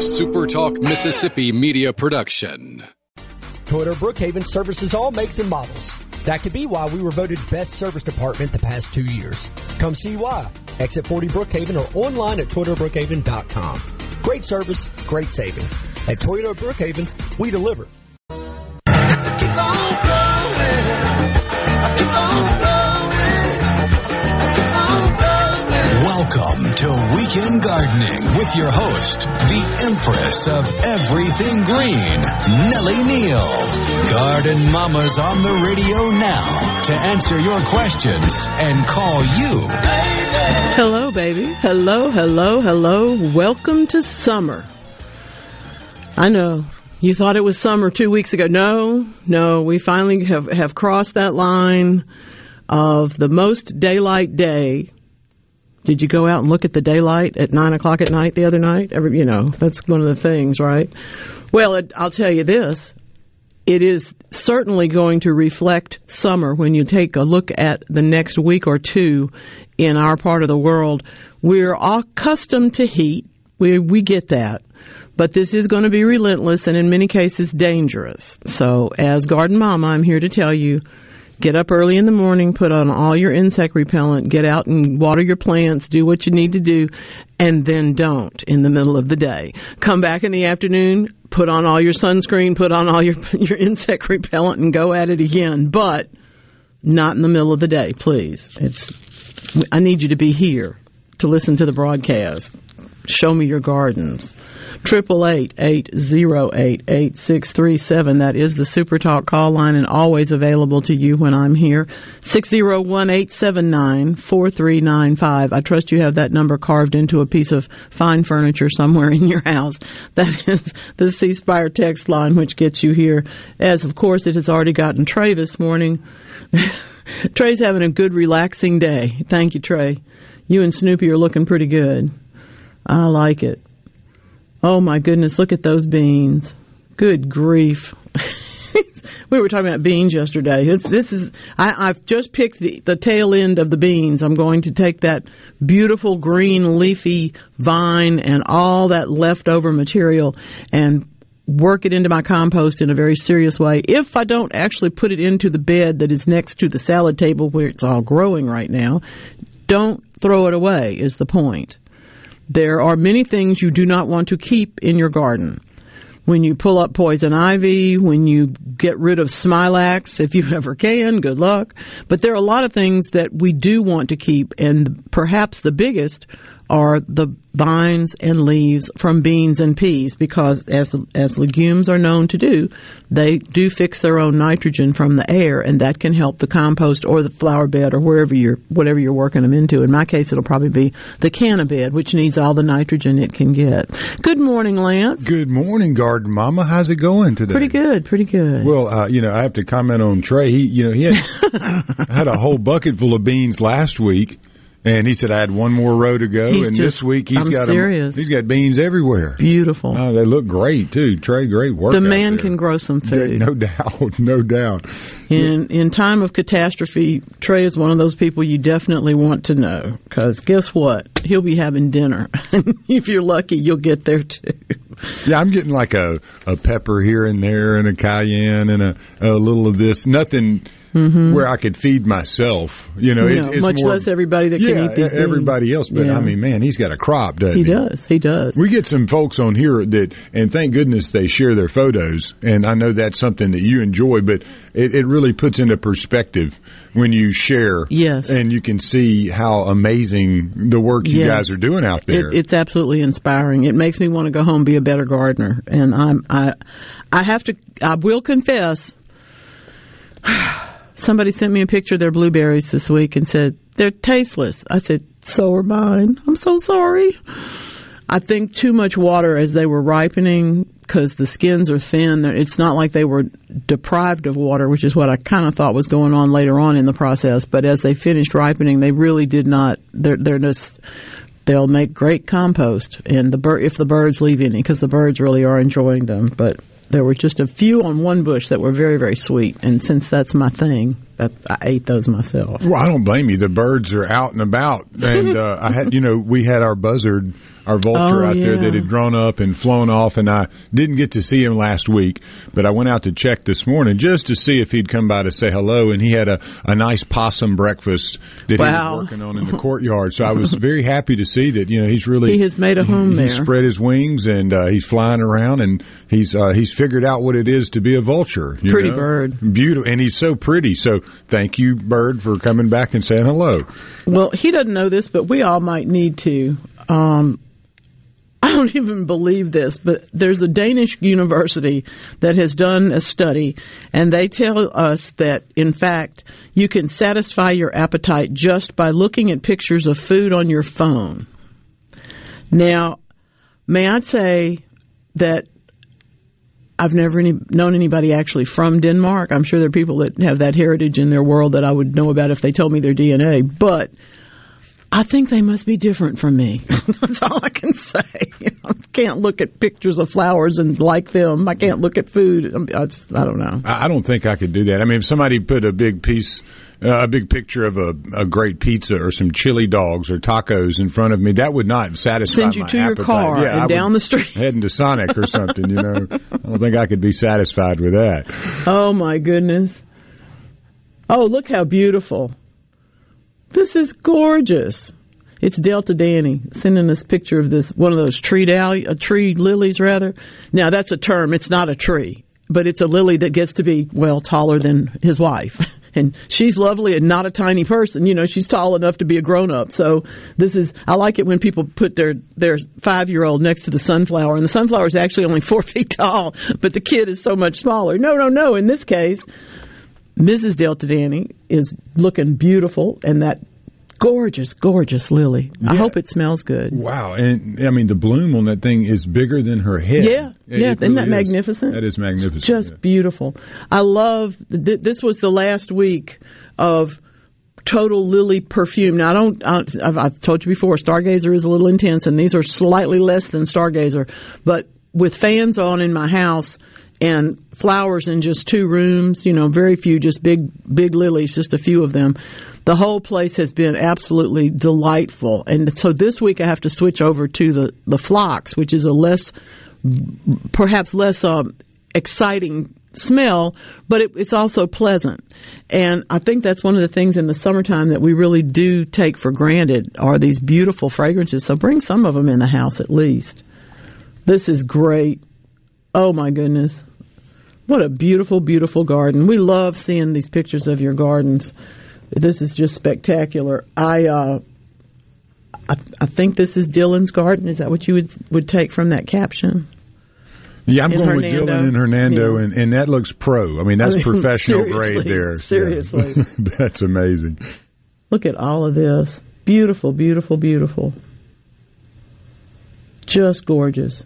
SuperTalk Mississippi media production. Toyota Brookhaven services all makes and models. That could be why we were voted best service department the past two years. Come see why. Exit 40 Brookhaven or online at ToyotaBrookhaven.com. Great service, great savings. At Toyota Brookhaven, we deliver. Welcome to Weekend Gardening with your host, the Empress of Everything Green, Nellie Neal. Garden Mama's on the radio now to answer your questions and call you. Hello, baby. Hello, hello, hello. Welcome to summer. I know you thought it was summer two weeks ago. No, no, we finally have, have crossed that line of the most daylight day did you go out and look at the daylight at nine o'clock at night the other night? Every, you know, that's one of the things, right? Well, it, I'll tell you this. It is certainly going to reflect summer when you take a look at the next week or two in our part of the world. We're accustomed to heat. We, we get that. But this is going to be relentless and in many cases dangerous. So as garden mama, I'm here to tell you, Get up early in the morning, put on all your insect repellent, get out and water your plants, do what you need to do, and then don't in the middle of the day. Come back in the afternoon, put on all your sunscreen, put on all your, your insect repellent and go at it again. But not in the middle of the day, please. It's, I need you to be here to listen to the broadcast. Show me your gardens. Triple eight eight zero eight eight six three seven. That is the Super Talk call line and always available to you when I'm here. Six zero one eight seven nine four three nine five. I trust you have that number carved into a piece of fine furniture somewhere in your house. That is the C Spire text line, which gets you here. As of course it has already gotten Trey this morning. Trey's having a good relaxing day. Thank you, Trey. You and Snoopy are looking pretty good. I like it. Oh my goodness, look at those beans. Good grief. we were talking about beans yesterday. It's, this is I, have just picked the, the tail end of the beans. I'm going to take that beautiful green leafy vine and all that leftover material and work it into my compost in a very serious way. If I don't actually put it into the bed that is next to the salad table where it's all growing right now, don't throw it away is the point. There are many things you do not want to keep in your garden. When you pull up poison ivy, when you get rid of smilax, if you ever can, good luck. But there are a lot of things that we do want to keep, and perhaps the biggest are the vines and leaves from beans and peas because as as legumes are known to do, they do fix their own nitrogen from the air and that can help the compost or the flower bed or wherever you're whatever you're working them into. In my case it'll probably be the canna bed which needs all the nitrogen it can get. Good morning, Lance. Good morning, Garden Mama. How's it going today? Pretty good, pretty good. Well, uh, you know, I have to comment on Trey. He, you know, he had, had a whole bucket full of beans last week and he said I had one more row to go, he's and just, this week he's I'm got serious. he's got beans everywhere. Beautiful. Oh, they look great too. Trey, great work. The man can grow some food. No doubt, no doubt. In in time of catastrophe, Trey is one of those people you definitely want to know because guess what? He'll be having dinner. if you're lucky, you'll get there too. Yeah, I'm getting like a a pepper here and there, and a cayenne, and a, a little of this. Nothing mm-hmm. where I could feed myself. You know, it, much more, less everybody that yeah, can eat these. Everybody beans. else, but yeah. I mean, man, he's got a crop, doesn't he? He does. He does. We get some folks on here that, and thank goodness they share their photos, and I know that's something that you enjoy, but it, it really puts into perspective when you share. Yes, and you can see how amazing the work you yes. guys are doing out there. It, it's absolutely inspiring. It makes me want to go home and be a better gardener, and I'm I I have to I will confess. Somebody sent me a picture of their blueberries this week and said they're tasteless. I said, "So are mine." I'm so sorry. I think too much water as they were ripening because the skins are thin. It's not like they were deprived of water, which is what I kind of thought was going on later on in the process. But as they finished ripening, they really did not. They're they're just they'll make great compost, and the bird if the birds leave any, because the birds really are enjoying them. But there were just a few on one bush that were very very sweet, and since that's my thing, I, ate those myself. Well, I don't blame you. The birds are out and about, and uh, I had, you know, we had our buzzard, our vulture Oh, out there that had grown up and flown off, and I didn't get to see him last week, but I went out to check this morning just to see if he'd come by to say hello, and he had a, a nice possum breakfast that he was working on in the courtyard. So I was very happy to see that. You know, he's really He has made a home he, there. He's spread his wings and uh, he's flying around, and he's uh, he's figured out what it is to be a vulture. Pretty know? bird. beautiful, and he's so pretty. So thank you, bird, for coming back and saying hello. Well, he doesn't know this, but we all might need to. Um, I don't even believe this, but there's a Danish university that has done a study, and they tell us that, in fact, you can satisfy your appetite just by looking at pictures of food on your phone. Now, may I say that I've never any, known anybody actually from Denmark. I'm sure there are people that have that heritage in their world that I would know about if they told me their DNA, but I think they must be different from me. That's all I can say. I can't look at pictures of flowers and like them. I can't look at food. I, I don't know. I don't think I could do that. I mean, if somebody put a big piece, uh, a big picture of a, a great pizza or some chili dogs or tacos in front of me, that would not satisfy Send you my to your car yeah, and I down the street. Heading to Sonic or something. You know, I don't think I could be satisfied with that. Oh my goodness. Oh, look how beautiful. This is gorgeous. It's Delta Danny sending us picture of this one of those tree dahlia, uh, tree lilies rather. Now that's a term. It's not a tree, but it's a lily that gets to be well taller than his wife. And she's lovely and not a tiny person. You know, she's tall enough to be a grown up. So this is, I like it when people put their, their five year old next to the sunflower and the sunflower is actually only four feet tall, but the kid is so much smaller. No, no, no. In this case, Mrs. Delta Danny is looking beautiful and that gorgeous, gorgeous lily. I hope it smells good. Wow, and I mean the bloom on that thing is bigger than her head. Yeah, It- yeah. it Isn't that really is. magnificent? That is magnificent. Just yeah. beautiful. I love, th- this was the last week of total lily perfume. Now I don't, I, I've, I've told you before, Stargazer is a little intense and these are slightly less than Stargazer, but with fans on in my house and flowers in just two rooms, you know, very few, just big, big lilies, just a few of them. The whole place has been absolutely delightful. And so this week I have to switch over to the, the phlox, which is a less, perhaps less um, exciting smell, but it, it's also pleasant. And I think that's one of the things in the summertime that we really do take for granted are these beautiful fragrances. So bring some of them in the house at least. This is great. Oh my goodness. What a beautiful, beautiful garden. We love seeing these pictures of your gardens. This is just spectacular. I, uh, I, I think this is Dylan's garden. Is that what you would would take from that caption? Yeah, I'm in going Hernando. with Dylan and Hernando, Yeah. and, and that looks pro. I mean, that's I mean, professional grade there. Yeah. seriously. that's amazing. Look at all of this. Beautiful, beautiful, beautiful. Just gorgeous.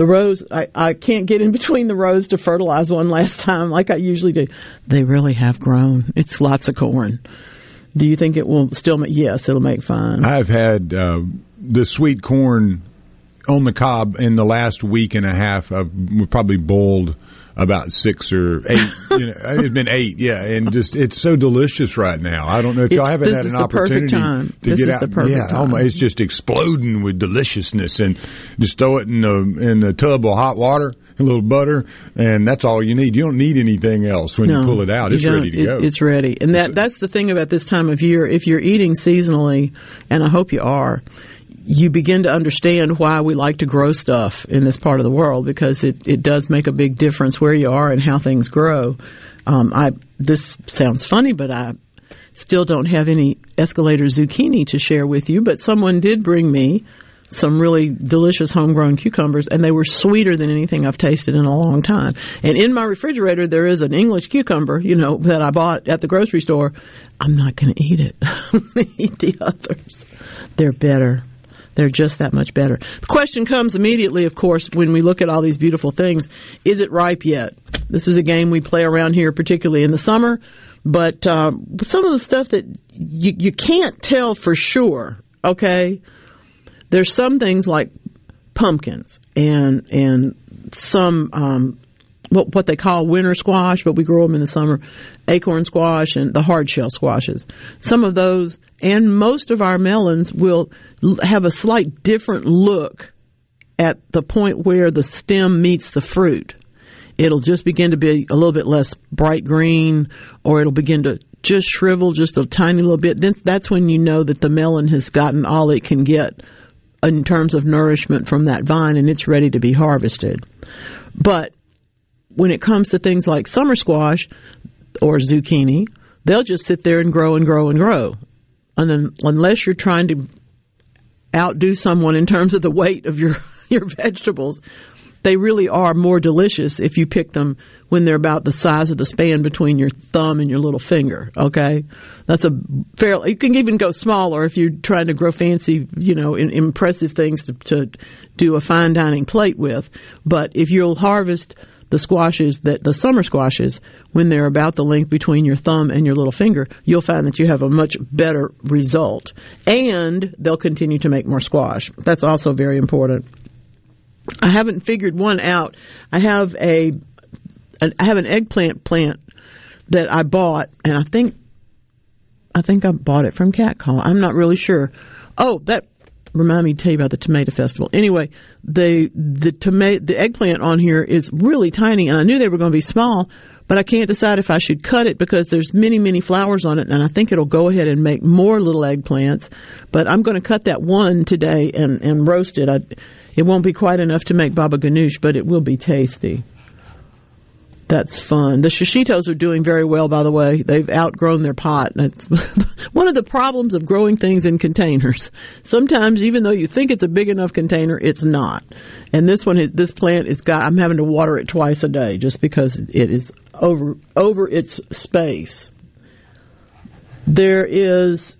The rows, I, I can't get in between the rows to fertilize one last time like I usually do. They really have grown. It's lots of corn. Do you think it will still make, yes, it'll make fine. I've had uh, the sweet corn on the cob in the last week and a half. I've probably boiled about six or eight. you know, it's been eight, yeah, and just it's so delicious right now. I don't know if y'all haven't had an opportunity time. to This get out. the perfect yeah, time. it's just exploding with deliciousness, and just throw it in the in the tub of hot water. A little butter, and that's all you need. You don't need anything else when you pull it out. It's ready to It- go. It's ready, and that that's the thing about this time of year. If you're eating seasonally, and I hope you are, you begin to understand why we like to grow stuff in this part of the world because it it does make a big difference where you are and how things grow. Um, I this sounds funny, but I still don't have any escalator zucchini to share with you. But someone did bring me some really delicious homegrown cucumbers, and they were sweeter than anything I've tasted in a long time. And in my refrigerator, there is an English cucumber, you know, that I bought at the grocery store. I'm not going to eat it. Eat the others. They're better. They're just that much better. The question comes immediately, of course, when we look at all these beautiful things. Is it ripe yet? This is a game we play around here, particularly in the summer. But um, some of the stuff that you, you can't tell for sure, okay? there's some things like pumpkins and and some um, what, what they call winter squash, but we grow them in the summer, acorn squash and the hard shell squashes. Some of those and most of our melons will have a slight different look at the point where the stem meets the fruit. It'll just begin to be a little bit less bright green or it'll begin to just shrivel just a tiny little bit. Then that's when you know that the melon has gotten all it can get in terms of nourishment from that vine and it's ready to be harvested. But when it comes to things like summer squash or zucchini, they'll just sit there and grow and grow and grow. And unless you're trying to outdo someone in terms of the weight of your, your vegetables, they really are more delicious if you pick them when they're about the size of the span between your thumb and your little finger. Okay, that's a fairly. You can even go smaller if you're trying to grow fancy, you know, in, impressive things to, to do a fine dining plate with. But if you'll harvest the squashes that the summer squashes when they're about the length between your thumb and your little finger, you'll find that you have a much better result. And they'll continue to make more squash. That's also very important. I haven't figured one out. I have a I have an eggplant plant that I bought and I think I think I bought it from Cat Call. I'm not really sure. Oh, that remind me to tell you about the tomato festival. Anyway, the the tomato the eggplant on here is really tiny, and I knew they were going to be small, but I can't decide if I should cut it because there's many many flowers on it, and I think it'll go ahead and make more little eggplants. But I'm going to cut that one today and and roast it. I, it won't be quite enough to make baba ganoush, but it will be tasty. That's fun. The shishitos are doing very well, by the way. They've outgrown their pot. That's one of the problems of growing things in containers. Sometimes, even though you think it's a big enough container, it's not. And this one, this plant is got. I'm having to water it twice a day just because it is over over its space. There is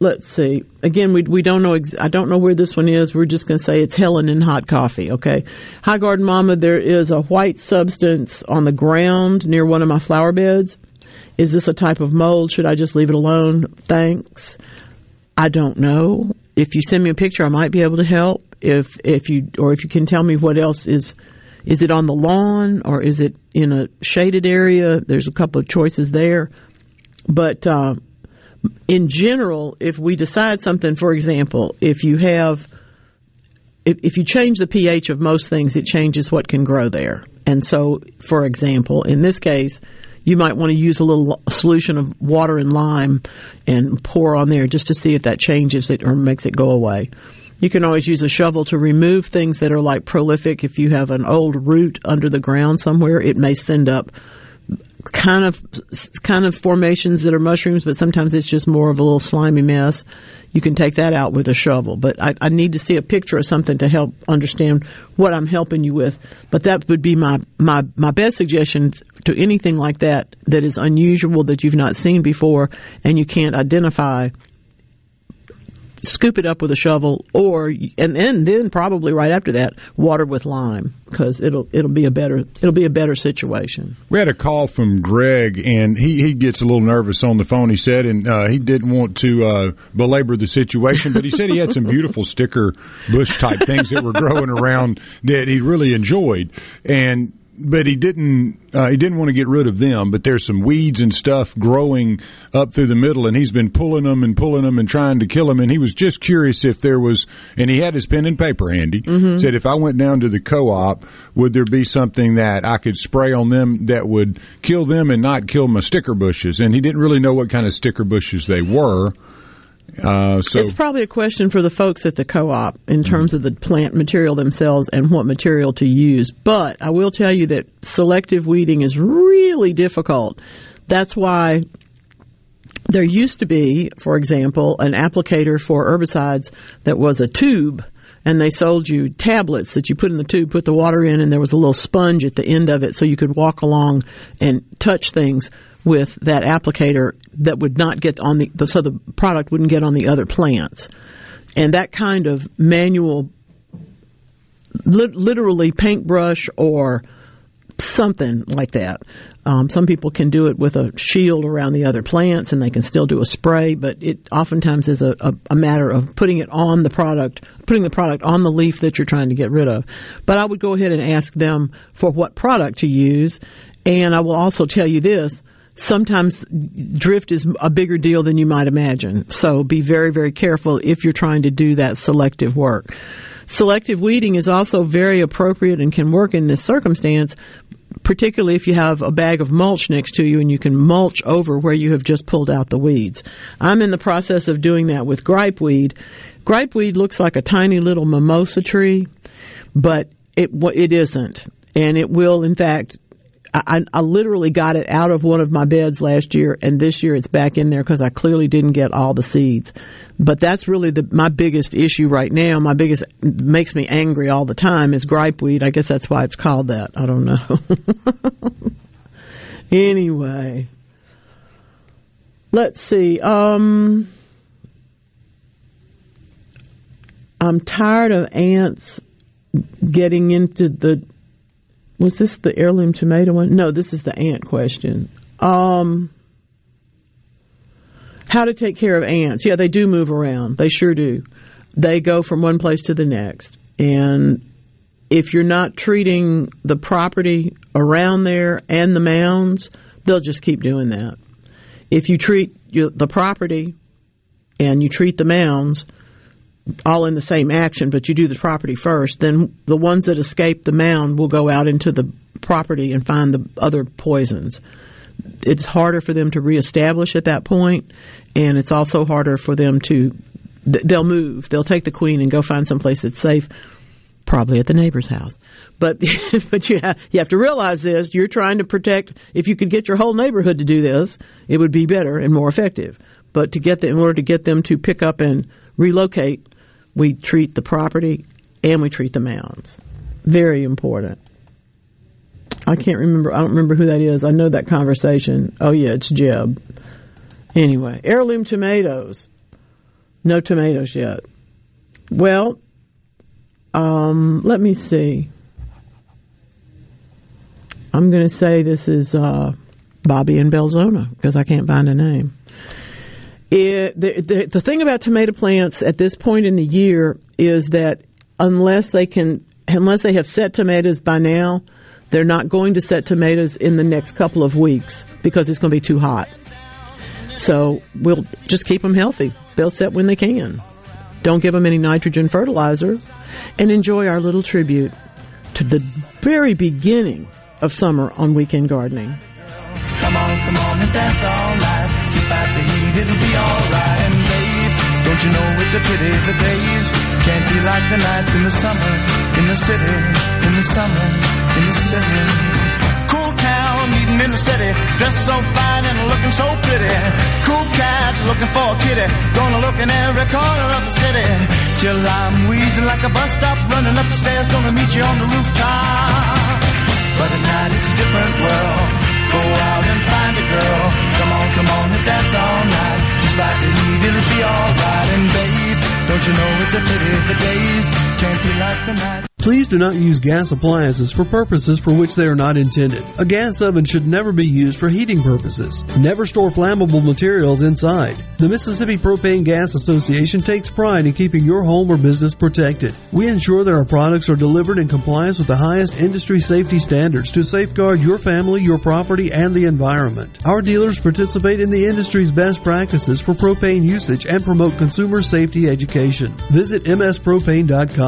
let's see. Again, we we don't know. Ex- I don't know where this one is. We're just going to say it's Helen in hot coffee. Okay. Hi, Garden Mama. There is a white substance on the ground near one of my flower beds. Is this a type of mold? Should I just leave it alone? Thanks. I don't know. If you send me a picture, I might be able to help. If if you or if you can tell me what else is. Is it on the lawn or is it in a shaded area? There's a couple of choices there. But uh, in general, if we decide something, for example, if you have, if, if you change the pH of most things, it changes what can grow there. And so, for example, in this case, you might want to use a little solution of water and lime and pour on there just to see if that changes it or makes it go away. You can always use a shovel to remove things that are like prolific. If you have an old root under the ground somewhere, it may send up kind of kind of formations that are mushrooms, but sometimes it's just more of a little slimy mess. You can take that out with a shovel, but I, I, need to see a picture of something to help understand what I'm helping you with. But that would be my my my best suggestion to anything like that that is unusual that you've not seen before and you can't identify scoop it up with a shovel, or and then then probably right after that, water with lime because it'll it'll be a better it'll be a better situation. We had a call from Greg, and he he gets a little nervous on the phone. He said, and uh, he didn't want to uh, belabor the situation, but he said he had some beautiful sticker bush type things that were growing around that he really enjoyed, and but he didn't uh, he didn't want to get rid of them. But there's some weeds and stuff growing up through the middle, and he's been pulling them and pulling them and trying to kill them. And he was just curious if there was, and he had his pen and paper handy. Mm-hmm. Said if I went down to the co-op, would there be something that I could spray on them that would kill them and not kill my sticker bushes? And he didn't really know what kind of sticker bushes they were. Uh, so it's probably a question for the folks at the co-op in terms mm-hmm. of the plant material themselves and what material to use. But I will tell you that selective weeding is really difficult. That's why there used to be, for example, an applicator for herbicides that was a tube and they sold you tablets that you put in the tube, put the water in, and there was a little sponge at the end of it so you could walk along and touch things with that applicator that would not get on the, so the product wouldn't get on the other plants. And that kind of manual, li- literally paintbrush or something like that. Um, some people can do it with a shield around the other plants, and they can still do a spray. But it oftentimes is a, a, a, matter of putting it on the product, putting the product on the leaf that you're trying to get rid of. But I would go ahead and ask them for what product to use, and I will also tell you this. Sometimes drift is a bigger deal than you might imagine. So be very, very careful if you're trying to do that selective work. Selective weeding is also very appropriate and can work in this circumstance, particularly if you have a bag of mulch next to you and you can mulch over where you have just pulled out the weeds. I'm in the process of doing that with gripeweed. Gripeweed looks like a tiny little mimosa tree, but it it isn't, and it will in fact I, I, literally got it out of one of my beds last year, and this year it's back in there because I clearly didn't get all the seeds. But that's really the my biggest issue right now. My biggest makes me angry all the time is gripeweed. I guess that's why it's called that. I don't know. anyway, let's see. Um, I'm tired of ants getting into the was this the heirloom tomato one? No, this is the ant question. Um, how to take care of ants? Yeah, they do move around. They sure do. They go from one place to the next, and if you're not treating the property around there and the mounds, they'll just keep doing that. If you treat the property and you treat the mounds, all in the same action, but you do the property first, then the ones that escape the mound will go out into the property and find the other poisons. It's harder for them to reestablish at that point, and it's also harder for them to. They'll move. They'll take the queen and go find someplace that's safe, probably at the neighbor's house. But but you have, you have to realize this. You're trying to protect. If you could get your whole neighborhood to do this, it would be better and more effective. But to get them, in order to get them to pick up and relocate, we treat the property and we treat the mounds. Very important. I can't remember. I don't remember who that is. I know that conversation. Oh yeah, it's Jeb. Anyway, heirloom tomatoes. No tomatoes yet. Well, um, let me see. I'm going to say this is uh, Bobby and Belzoni because I can't find a name. It, the, the, the thing about tomato plants at this point in the year is that unless they can, unless they have set tomatoes by now, they're not going to set tomatoes in the next couple of weeks because it's going to be too hot. So we'll just keep them healthy. They'll set when they can. Don't give them any nitrogen fertilizer and enjoy our little tribute to the very beginning of summer on weekend gardening. Come on, come on it'll be alright. And babe, don't you know it's a pity the days can't be like the nights in the summer, in the city, in the summer, in the city. Cool town, meeting in the city, dressed so fine and looking so pretty. Cool cat, looking for a kitty, gonna look in every corner of the city. Till I'm wheezing like a bus stop, running up the stairs, gonna meet you on the rooftop. But at night it's a different world. Go out and find a girl. Come on, come on and dance all night. Just like the heat, it'll be alright. And babe, don't you know it's a pity the days Please do not use gas appliances for purposes for which they are not intended. A gas oven should never be used for heating purposes. Never store flammable materials inside. The Mississippi Propane Gas Association takes pride in keeping your home or business protected. We ensure that our products are delivered in compliance with the highest industry safety standards to safeguard your family, your property, and the environment. Our dealers participate in the industry's best practices for propane usage and promote consumer safety education. Visit mspropane.com.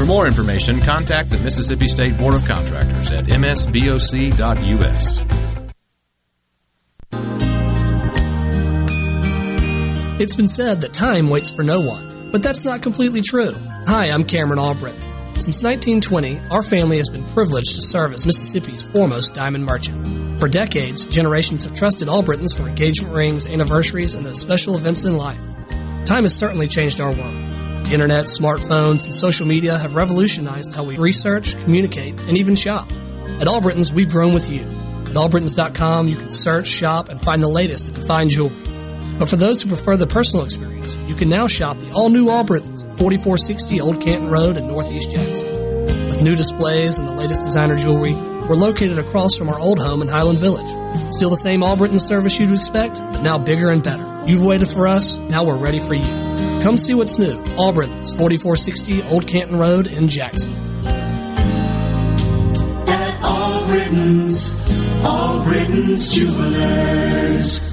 For more information, contact the Mississippi State Board of Contractors at msboc.us. It's been said that time waits for no one, but that's not completely true. Hi, I'm Cameron Albritton. Since 1920, our family has been privileged to serve as Mississippi's foremost diamond merchant. For decades, generations have trusted Albritton's for engagement rings, anniversaries, and those special events in life. Time has certainly changed our world. The internet, smartphones, and social media have revolutionized how we research, communicate, and even shop. At Albritton's, we've grown with you. At albrittons.com, you can search, shop, and find the latest in fine jewelry. But for those who prefer the personal experience, you can now shop the all-new Albritton's at 4460 Old Canton Road in Northeast Jackson. With new displays and the latest designer jewelry, we're located across from our old home in Highland Village. Still the same Albritton service you'd expect, but now bigger and better. You've waited for us, now we're ready for you. Come see what's new. Albritton's 4460 Old Canton Road in Jackson. At Albritton's, Albritton's Jewelers.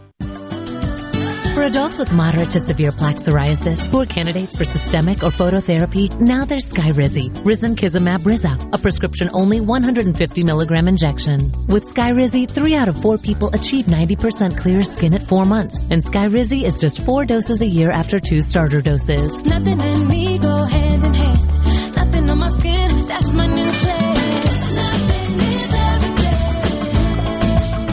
For adults with moderate to severe plaque psoriasis who are candidates for systemic or phototherapy, now there's Skyrizi, Risankizumab Riza, a prescription-only 150 milligram injection. With Skyrizi, three out of four people achieve 90% clear skin at four months, and Skyrizi is just four doses a year after two starter doses. Nothing in me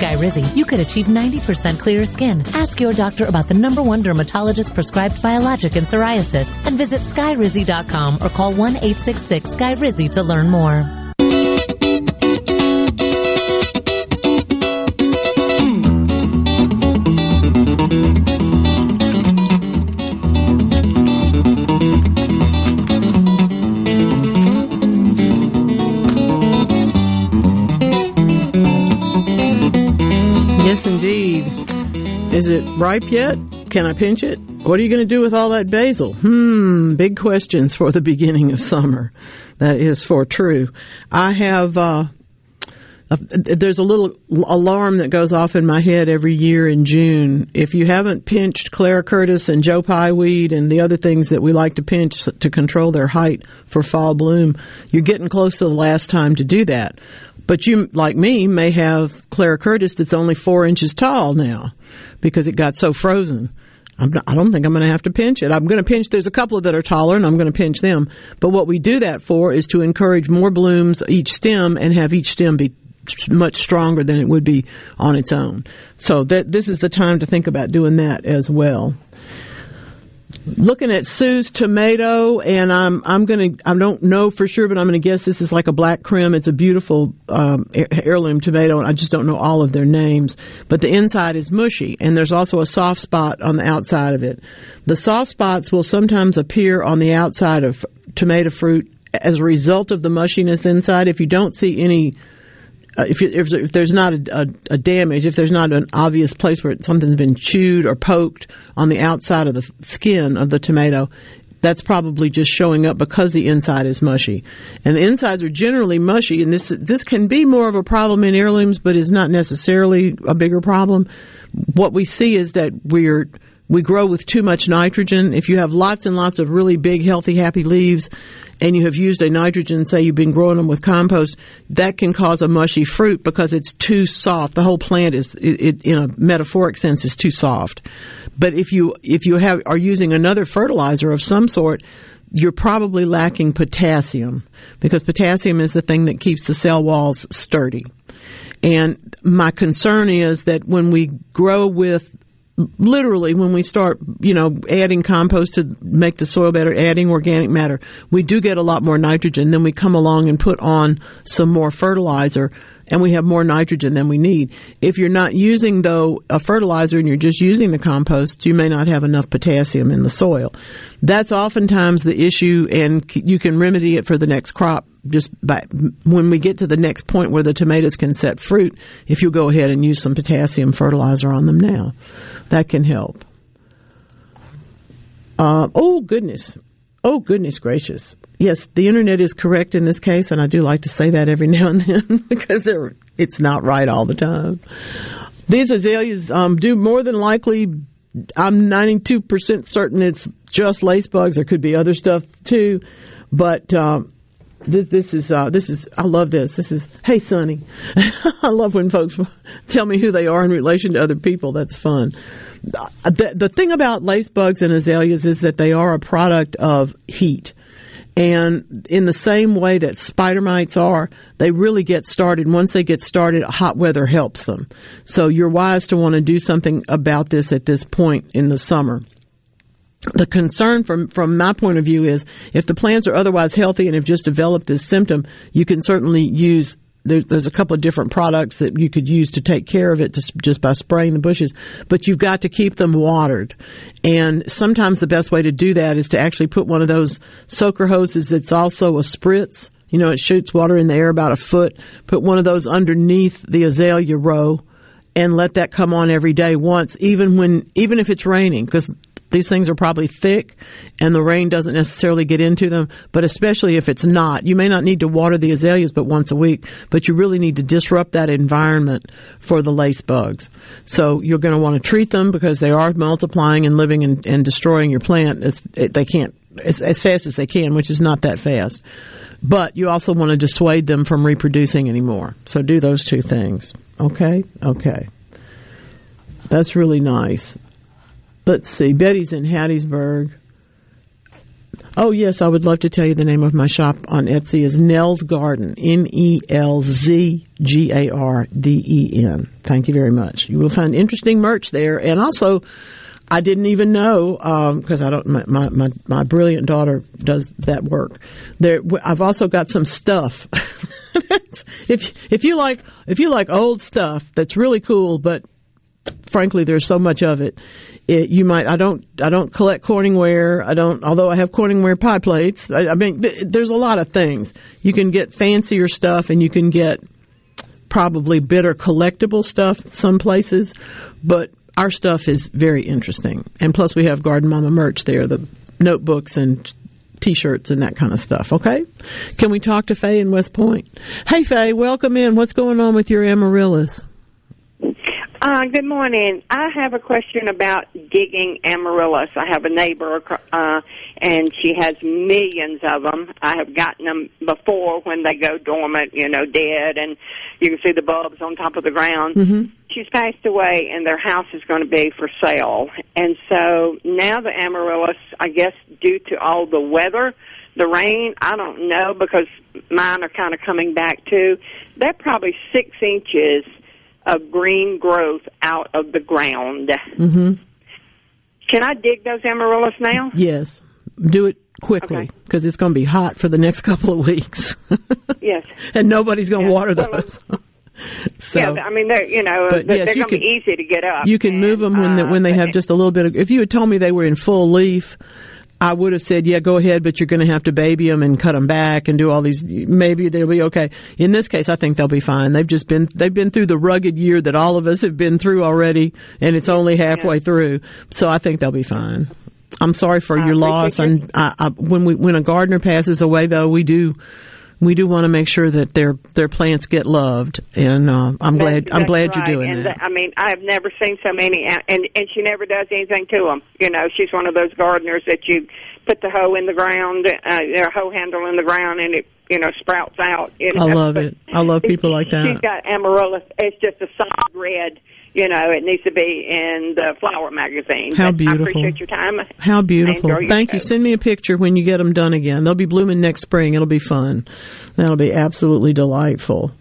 With Skyrizi, you could achieve 90% clear skin. Ask your doctor about the number one dermatologist prescribed biologic in psoriasis and visit skyrizi.com or call 1-866-SKYRIZI to learn more. It ripe yet? Can I pinch it? What are you going to do with all that basil? Hmm, big questions for the beginning of summer. That is for true. I have, uh, a, there's a little alarm that goes off in my head every year in June. If you haven't pinched Clara Curtis and Joe Pye weed and the other things that we like to pinch to control their height for fall bloom, you're getting close to the last time to do that. But you, like me, may have Clara Curtis that's only four inches tall now because it got so frozen. Not, I don't think I'm going to have to pinch it. I'm going to pinch. There's a couple that are taller, and I'm going to pinch them. But what we do that for is to encourage more blooms each stem and have each stem be much stronger than it would be on its own. So that this is the time to think about doing that as well looking at Sue's tomato, and I'm I'm gonna I don't know for sure, but I'm gonna guess this is like a Black Krim. It's a beautiful um, heirloom tomato, and I just don't know all of their names. But the inside is mushy, and there's also a soft spot on the outside of it. The soft spots will sometimes appear on the outside of tomato fruit as a result of the mushiness inside. If you don't see any uh, if, you, if, if, there's not a, a, a, damage, if there's not an obvious place where something's been chewed or poked on the outside of the skin of the tomato, that's probably just showing up because the inside is mushy. And the insides are generally mushy, and this this can be more of a problem in heirlooms, but is not necessarily a bigger problem. What we see is that we're we grow with too much nitrogen. If you have lots and lots of really big, healthy, happy leaves, and you have used a nitrogen, say you've been growing them with compost, that can cause a mushy fruit because it's too soft. The whole plant is, it, it, in a metaphoric sense, is too soft. But if you if you have are using another fertilizer of some sort, you're probably lacking potassium because potassium is the thing that keeps the cell walls sturdy. And my concern is that when we grow with literally when we start, you know, adding compost to make the soil better, adding organic matter, we do get a lot more nitrogen. Then we come along and put on some more fertilizer and we have more nitrogen than we need. If you're not using though a fertilizer and you're just using the compost, you may not have enough potassium in the soil. That's oftentimes the issue and you can remedy it for the next crop just by when we get to the next point where the tomatoes can set fruit, if you go ahead and use some potassium fertilizer on them now, that can help. Uh, oh goodness. Oh goodness gracious. Yes, the internet is correct in this case, and I do like to say that every now and then because it's not right all the time. These azaleas um, do more than likely. I'm 92% certain it's just lace bugs. There could be other stuff too, but um, this, this is uh, this is I love this. This is hey Sonny. I love when folks tell me who they are in relation to other people. That's fun. The, the thing about lace bugs and azaleas is that they are a product of heat. And in the same way that spider mites are, they really get started. Once they get started, hot weather helps them. So you're wise to want to do something about this at this point in the summer the concern from from my point of view is if the plants are otherwise healthy and have just developed this symptom, you can certainly use. There, there's a couple of different products that you could use to take care of it just, just by spraying the bushes, but you've got to keep them watered. And sometimes the best way to do that is to actually put one of those soaker hoses that's also a spritz. You know, it shoots water in the air about a foot. Put one of those underneath the azalea row and let that come on every day once, even when, even if it's raining, because these things are probably thick and the rain doesn't necessarily get into them, but especially if it's not. You may not need to water the azaleas but once a week, but you really need to disrupt that environment for the lace bugs. So you're going to want to treat them because they are multiplying and living and, and destroying your plant. They can't as, as fast as they can, which is not that fast. But you also want to dissuade them from reproducing anymore. So do those two things. Okay? Okay. That's really nice let's see, Betty's in Hattiesburg. Oh yes, I would love to tell you the name of my shop on Etsy is Nelz Garden, N E L Z G A R D E N. Thank you very much. You will find interesting merch there, and also. I didn't even know because um, I don't. My, my, my my brilliant daughter does that work. There, I've also got some stuff. if if you like if you like old stuff that's really cool, but frankly, there's so much of it. It. you might. I don't. I don't collect Corningware. I don't. Although I have Corningware pie plates. I, I mean, there's a lot of things. You can get fancier stuff, and you can get probably better collectible stuff some places, but our stuff is very interesting. And plus, we have Garden Mama merch there, the notebooks and t-shirts and that kind of stuff. Okay, can we talk to Faye in West Point? Hey, Faye, welcome in. What's going on with your amaryllis? Uh, good morning. I have a question about digging amaryllis. I have a neighbor, uh, and she has millions of them. I have gotten them before when they go dormant, you know, dead, and you can see the bulbs on top of the ground. Mm-hmm. She's passed away, and their house is going to be for sale. And so now the amaryllis, I guess, due to all the weather, the rain, I don't know because mine are kind of coming back too. They're probably six inches of green growth out of the ground. Mm-hmm. Can I dig those amaryllis now? Yes. Do it quickly because okay. it's going to be hot for the next couple of weeks. yes. And nobody's going to yes. water those. so, yeah, I mean, they're you know they're, yes, they're going to be easy to get up. You can and, move them when uh, they, when they have just a little bit of. If you had told me they were in full leaf, I would have said, yeah, go ahead, but you're going to have to baby them and cut them back and do all these. Maybe they'll be okay. In this case, I think they'll be fine. They've just been they've been through the rugged year that all of us have been through already, and it's only halfway yeah. through. So I think they'll be fine. I'm sorry for your loss. And I, I, when we when a gardener passes away, though, we do we do want to make sure that their their plants get loved, and uh, I'm that's, glad I'm glad right. you're doing and that. I mean, I've never seen so many, and and she never does anything to them. You know, she's one of those gardeners that you put the hoe in the ground, uh, a hoe handle in the ground, and it you know sprouts out. Know? I love it. I love people like that. She's got amaryllis. It's just a solid red you know, it needs to be in the flower magazine. How But beautiful. I appreciate your time. How beautiful. I enjoy your Thank you. Send me a picture when you get them done again. They'll be blooming next spring. It'll be fun. That'll be absolutely delightful.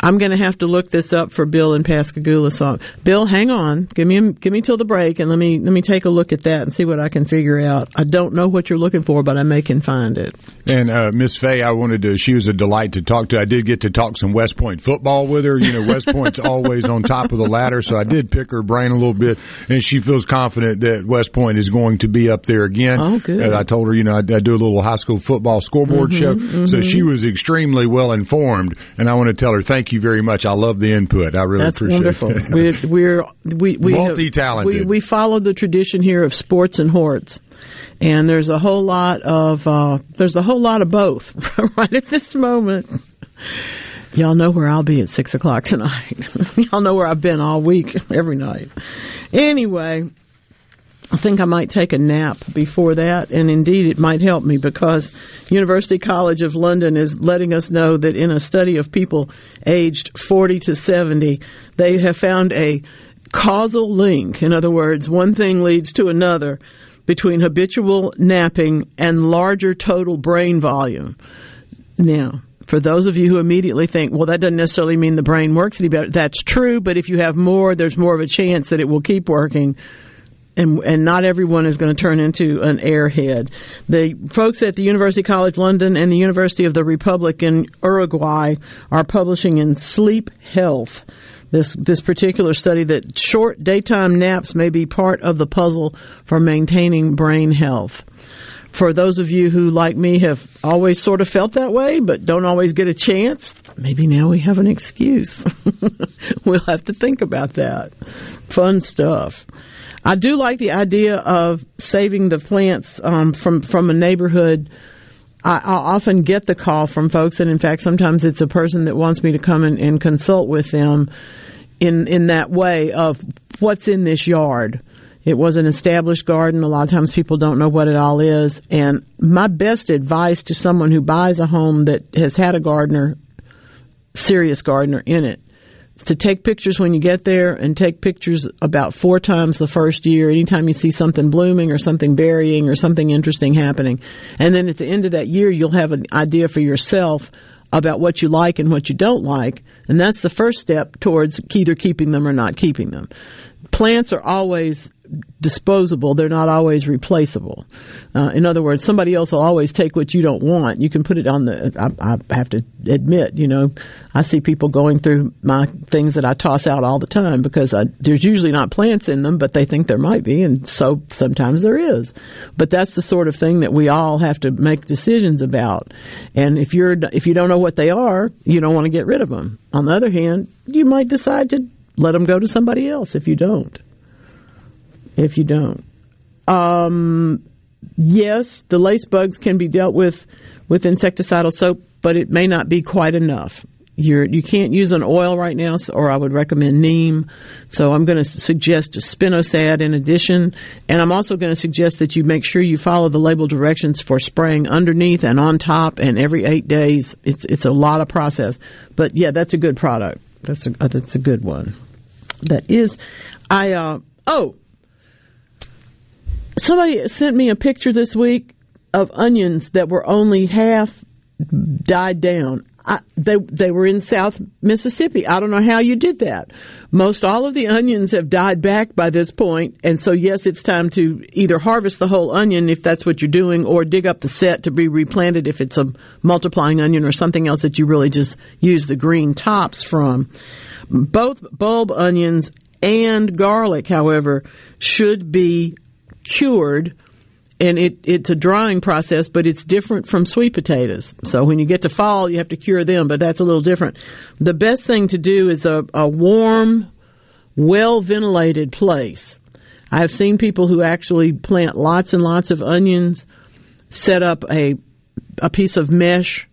I'm going to have to look this up for Bill in Pascagoula. So, Bill, hang on. Give me give me till the break, and let me let me take a look at that and see what I can figure out. I don't know what you're looking for, but I may can find it. And uh, Miss Fay, I wanted to. She was a delight to talk to. I did get to talk some West Point football with her. You know, West Point's always on top of the ladder, so I did pick her brain a little bit, and she feels confident that West Point is going to be up there again. Oh, good. And I told her, you know, I, I do a little high school football scoreboard Mhm, show, so mhm. she was extremely well informed. And I want to tell her thank you very much. I love the input. I really That's appreciate wonderful. it. we're we're we we Multi-talented. We, we follow the tradition here of sports and hordes and there's a whole lot of uh, there's a whole lot of both right at this moment. Y'all know where I'll be at six o'clock tonight. Y'all know where I've been all week, every night. Anyway, I think I might take a nap before that, and indeed it might help me because University College of London is letting us know that in a study of people aged 40 to 70, they have found a causal link. In other words, one thing leads to another between habitual napping and larger total brain volume. Now, for those of you who immediately think, well, that doesn't necessarily mean the brain works any better, that's true, but if you have more, there's more of a chance that it will keep working and and not everyone is going to turn into an airhead. The folks at the University College London and the University of the Republic in Uruguay are publishing in Sleep Health this this particular study that short daytime naps may be part of the puzzle for maintaining brain health. For those of you who, like me, have always sort of felt that way, but don't always get a chance, maybe now we have an excuse. we'll have to think about that. Fun stuff. I do like the idea of saving the plants um, from from a neighborhood. I, I often get the call from folks, and in fact, sometimes it's a person that wants me to come in and consult with them in in that way of what's in this yard. It was an established garden. A lot of times people don't know what it all is. And my best advice to someone who buys a home that has had a gardener, serious gardener in it, to take pictures when you get there and take pictures about four times the first year. Anytime you see something blooming or something burying or something interesting happening. And then at the end of that year, you'll have an idea for yourself about what you like and what you don't like. And that's the first step towards either keeping them or not keeping them. Plants are always disposable. They're not always replaceable. Uh, in other words, somebody else will always take what you don't want. You can put it on the, I, I have to admit, you know, I see people going through my things that I toss out all the time because I, there's usually not plants in them, but they think there might be. And so sometimes there is. But that's the sort of thing that we all have to make decisions about. And if you're, if you don't know what they are, you don't want to get rid of them. On the other hand, you might decide to let them go to somebody else if you don't if you don't. Um, yes, the lace bugs can be dealt with with insecticidal soap, but it may not be quite enough. You're, you can't use an oil right now, or I would recommend neem. So I'm going to suggest spinosad in addition, and I'm also going to suggest that you make sure you follow the label directions for spraying underneath and on top, and every eight days. It's it's a lot of process, but yeah, that's a good product. That's a that's a good one. That is, I uh, oh somebody sent me a picture this week of onions that were only half died down. I, they they were in South Mississippi. I don't know how you did that. Most all of the onions have died back by this point, and so yes, it's time to either harvest the whole onion if that's what you're doing, or dig up the set to be replanted if it's a multiplying onion or something else that you really just use the green tops from. Both bulb onions and garlic, however, should be cured and it, it's a drying process, but it's different from sweet potatoes. So when you get to fall, you have to cure them, but that's a little different. The best thing to do is a, a warm, well ventilated place. I've seen people who actually plant lots and lots of onions, set up a, a piece of mesh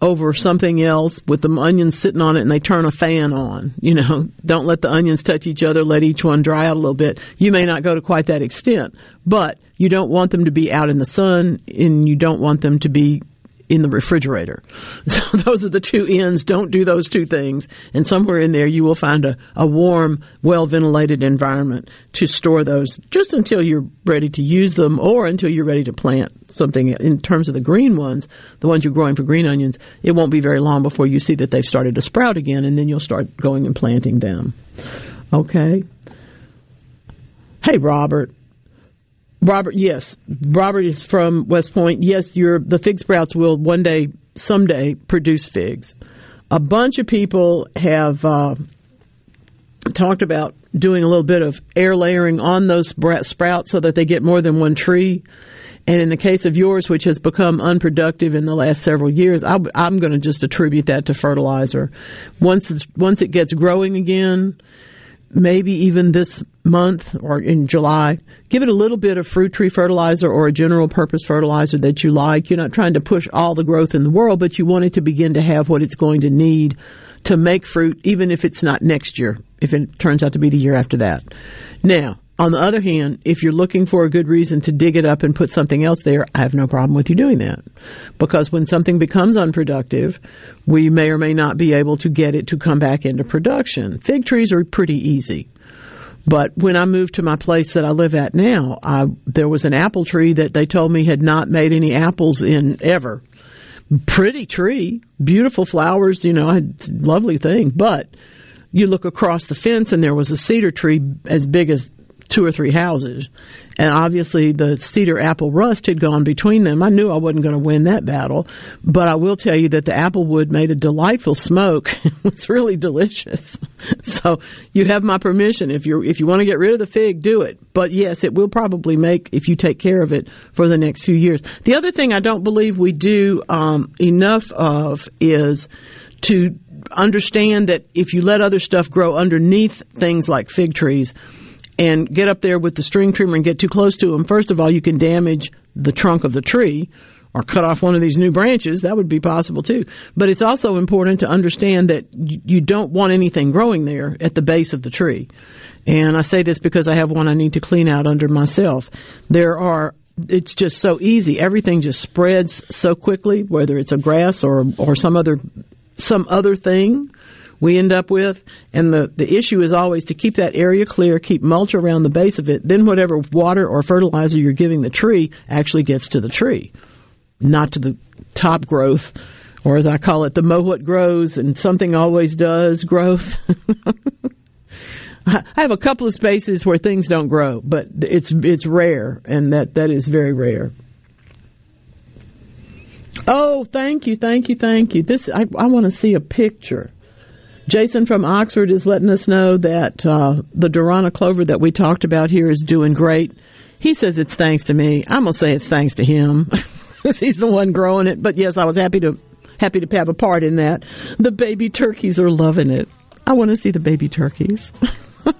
over something else with the onions sitting on it and they turn a fan on. You know, don't let the onions touch each other, let each one dry out a little bit. You may not go to quite that extent, but you don't want them to be out in the sun and you don't want them to be in the refrigerator. So those are the two ends. Don't do those two things. And somewhere in there, you will find a, a warm, well ventilated environment to store those just until you're ready to use them or until you're ready to plant something. In terms of the green ones, the ones you're growing for green onions, it won't be very long before you see that they've started to sprout again and then you'll start going and planting them. Okay. Hey, Robert. Robert, yes, Robert is from West Point. Yes, your the fig sprouts will one day, someday, produce figs. A bunch of people have uh, talked about doing a little bit of air layering on those sprouts so that they get more than one tree. And in the case of yours, which has become unproductive in the last several years, I, am going to just attribute that to fertilizer. Once once it gets growing again, maybe even this month or in July, give it a little bit of fruit tree fertilizer or a general purpose fertilizer that you like. You're not trying to push all the growth in the world, but you want it to begin to have what it's going to need to make fruit, even if it's not next year, if it turns out to be the year after that. Now, on the other hand, if you're looking for a good reason to dig it up and put something else there, I have no problem with you doing that. Because when something becomes unproductive, we may or may not be able to get it to come back into production. Fig trees are pretty easy. But when I moved to my place that I live at now, I, there was an apple tree that they told me had not made any apples in ever. Pretty tree, beautiful flowers, you know, lovely thing. But you look across the fence and there was a cedar tree as big as two or three houses. And obviously the cedar apple rust had gone between them. I knew I wasn't going to win that battle, but I will tell you that the apple wood made a delightful smoke. it's really delicious. So you have my permission. If you if you want to get rid of the fig, do it. But yes, it will probably make if you take care of it for the next few years. The other thing I don't believe we do um, enough of is to understand that if you let other stuff grow underneath things like fig trees, and get up there with the string trimmer and get too close to them, first of all, you can damage the trunk of the tree or cut off one of these new branches. That would be possible too. But it's also important to understand that you don't want anything growing there at the base of the tree. And I say this because I have one I need to clean out under myself. There are it's just so easy. Everything just spreads so quickly, whether it's a grass or or some other some other thing we end up with. And the, the issue is always to keep that area clear, keep mulch around the base of it. Then whatever water or fertilizer you're giving the tree actually gets to the tree, not to the top growth, or as I call it, the mow what grows and something always does growth. I have a couple of spaces where things don't grow, but it's it's rare, and that, that is very rare. Oh, thank you, thank you, thank you. This I, I want to see a picture. Jason from Oxford is letting us know that uh, the Durana clover that we talked about here is doing great. He says it's thanks to me. I'm gonna say it's thanks to him because he's the one growing it. But yes, I was happy to happy to have a part in that. The baby turkeys are loving it. I want to see the baby turkeys.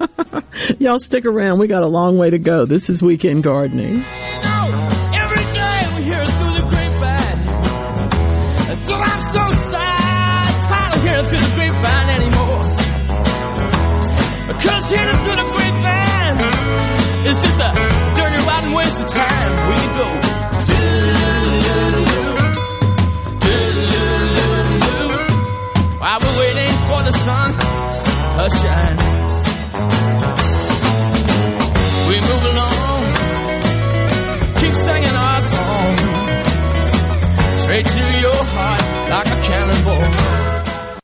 Y'all stick around. We got a long way to go. This is weekend gardening. The sun to shine.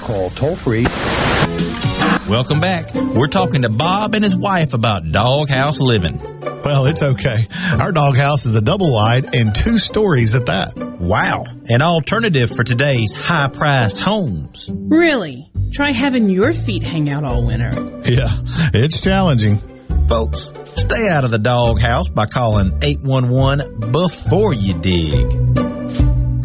Call toll free. Welcome back. We're talking to Bob and his wife about doghouse living. Well, it's okay. Our doghouse is a double wide and two stories at that. Wow. An alternative for today's high priced homes. Really? Try having your feet hang out all winter. Yeah, it's challenging. Folks, stay out of the doghouse by calling 811 before you dig.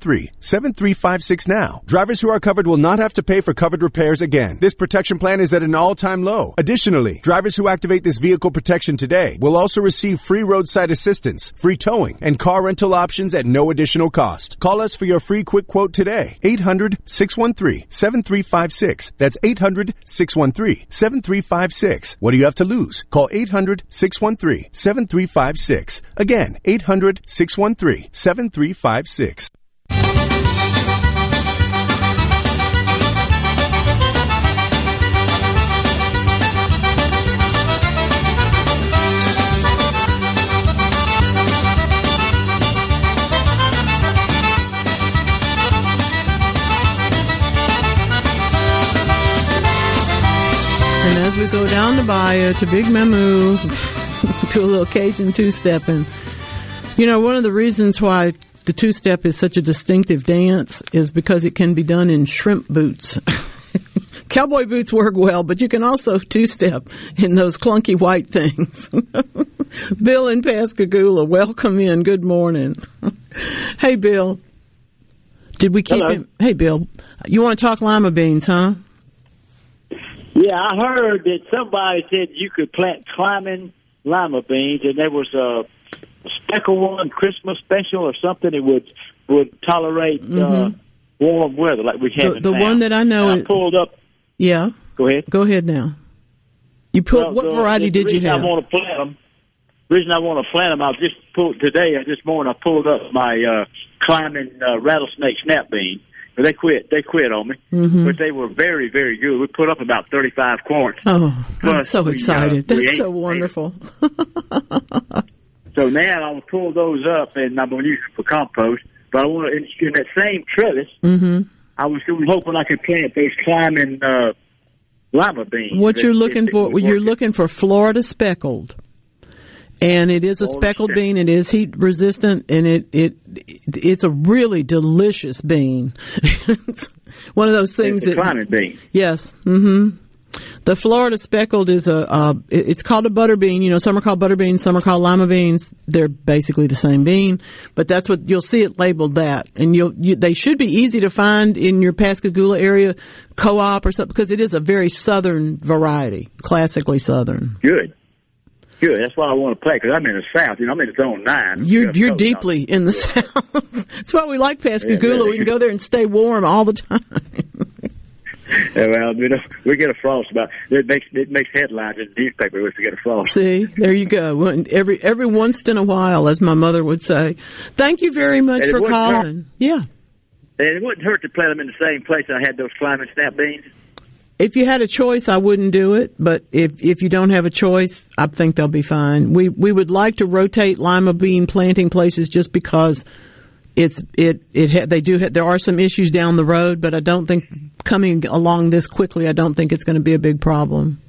7356 now. Drivers who are covered will not have to pay for covered repairs again. This protection plan is at an all-time low. Additionally, drivers who activate this vehicle protection today will also receive free roadside assistance, free towing, and car rental options at no additional cost. Call us for your free quick quote today. 800-613-7356. That's 800-613-7356. What do you have to lose? Call 800-613-7356. Again, 800-613-7356. As we go down the bayou to Big Mamou, to a little Cajun two step. And, you know, one of the reasons why the two-step is such a distinctive dance is because it can be done in shrimp boots. Cowboy boots work well, but you can also two-step in those clunky white things. Bill in Pascagoula, welcome in. Good morning. hey, Bill. Did we keep Hello. him? Hey, Bill. You want to talk lima beans, huh? Yeah, I heard that somebody said you could plant climbing lima beans, and there was a speckle one Christmas special or something that would would tolerate uh, Mhm. warm weather like we have. The, the one that I know I is, pulled up. yeah. Go ahead. Go ahead now. You put Well, what the- variety did you have? I want to plant them. Reason I want to plant them, I just pulled today. uh, This morning, I pulled up my uh, climbing uh, rattlesnake snap bean. But they quit. They quit on me. Mhm. But they were very, very good. We put up about thirty-five quarts. Oh, I'm Plus, so we, uh, excited. That's so wonderful. So now I'm pull those up and I'm gonna use them for compost. But I want to in, that same trellis. hmm I was hoping I could plant those climbing uh, lima beans. What That- you're looking for, you're looking for Florida speckled. And it is a speckled bean. It is heat resistant, and it it it's a really delicious bean. One of those things It's a that climbing bean. yes, Mm hmm The Florida speckled is a, uh, it's called a butter bean. You know, some are called butter beans, some are called lima beans. They're basically the same bean, but that's what you'll see it labeled that. And you'll, you, they should be easy to find in your Pascagoula area co-op or something because it is a very southern variety, classically southern. Good. Good. That's why I want to play because I'm in the South. You know, I'm in the zone nine. You're, you're deeply in the south. That's why we like Pascagoula. Yeah. We can go there and stay warm all the time. Yeah, well, you know, we get a frost about it makes it makes headlines in the newspaper if we get a frost. See, there you go. Every every once in a while, as my mother would say. Thank you very much for wouldn't hurt- calling. Yeah. And it wouldn't hurt to plant them in the same place I had those climbing snap beans. If you had a choice, I wouldn't do it. But if if you don't have a choice, I think they'll be fine. We we would like to rotate lima bean planting places just because it's it it ha- they do ha- there are some issues down the road, but I don't think coming along this quickly, I don't think it's going to be a big problem.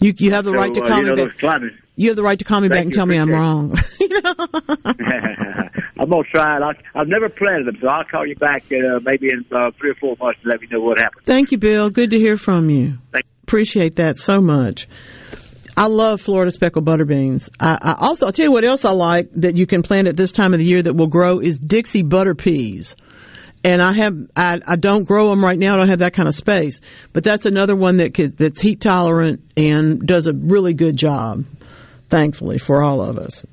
You you have the So, right to uh, call you me know, back. those. You have the right to call me back and tell me I'm wrong. I'm gonna try it. I, I've never planted them, so I'll call you back uh, maybe in uh, three or four months to let me know what happened. Thank you, Bill. Good to hear from you. Appreciate that so much. I love Florida speckled butter beans. I, I also, I'll tell you what else I like that you can plant at this time of the year that will grow is Dixie butter peas. And I have, I, I don't grow them right now. I don't have that kind of space, but that's another one that could, that's heat tolerant and does a really good job. Thankfully for all of us.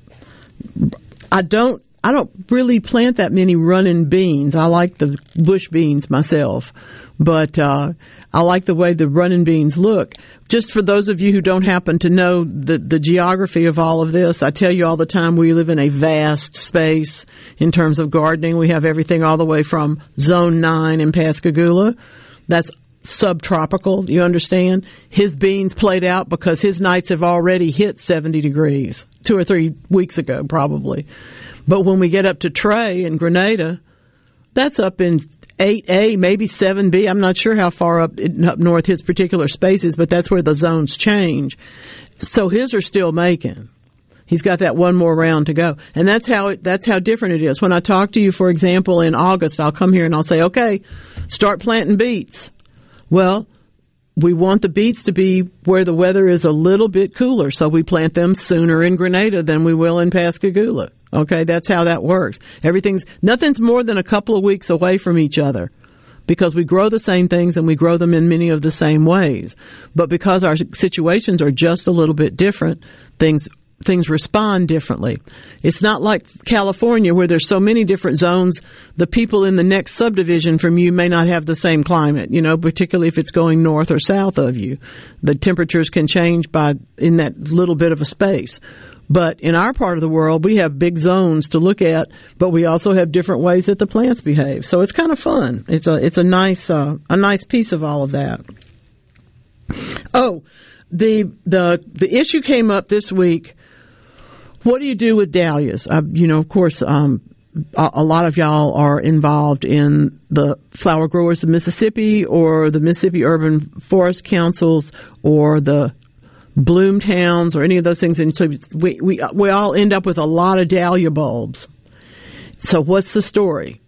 I don't I don't really plant that many running beans. I like the bush beans myself, but uh, I like the way the running beans look. Just for those of you who don't happen to know the the geography of all of this, I tell you all the time we live in a vast space in terms of gardening. We have everything all the way from Zone Nine in Pascagoula. That's subtropical. You understand? His beans played out because his nights have already hit 70 degrees two or three weeks ago, probably. But when we get up to Trey and Grenada, that's up in 8A, maybe 7B. I'm not sure how far up, up north his particular space is, but that's where the zones change. So his are still making. He's got that one more round to go. And that's how it, that's how different it is. When I talk to you, for example, in August, I'll come here and I'll say, okay, start planting beets. Well, we want the beets to be where the weather is a little bit cooler, so we plant them sooner in Grenada than we will in Pascagoula. Okay, that's how that works. Everything's nothing's more than a couple of weeks away from each other because we grow the same things and we grow them in many of the same ways. But because our situations are just a little bit different, things things respond differently. It's not like California where there's so many different zones. The people in the next subdivision from you may not have the same climate, you know, particularly if it's going north or south of you. The temperatures can change by in that little bit of a space. But in our part of the world, we have big zones to look at, but we also have different ways that the plants behave. So it's kind of fun. It's a it's a nice uh, a nice piece of all of that. Oh, the the the issue came up this week. What do you do with dahlias? You know, of course, um, a, a lot of y'all are involved in the flower growers of Mississippi or the Mississippi Urban Forest Councils or the bloom towns or any of those things. And so we, we, we all end up with a lot of dahlia bulbs. So what's the story?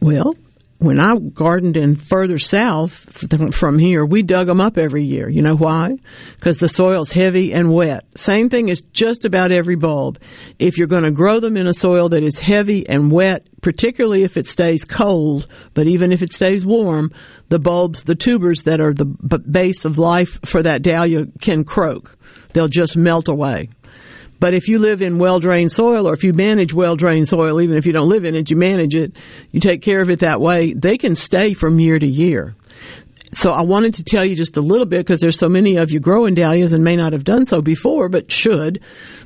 Well, when I gardened in further south from here, we dug them up every year. You know why? Because the soil's heavy and wet. Same thing is just about every bulb. If you're going to grow them in a soil that is heavy and wet, particularly if it stays cold, but even if it stays warm, the bulbs, the tubers that are the base of life for that dahlia can croak. They'll just melt away. But if you live in well drained soil or if you manage well drained soil, even if you don't live in it, you manage it, you take care of it that way, they can stay from year to year. So I wanted to tell you just a little bit because there's so many of you growing dahlias and may not have done so before, but should.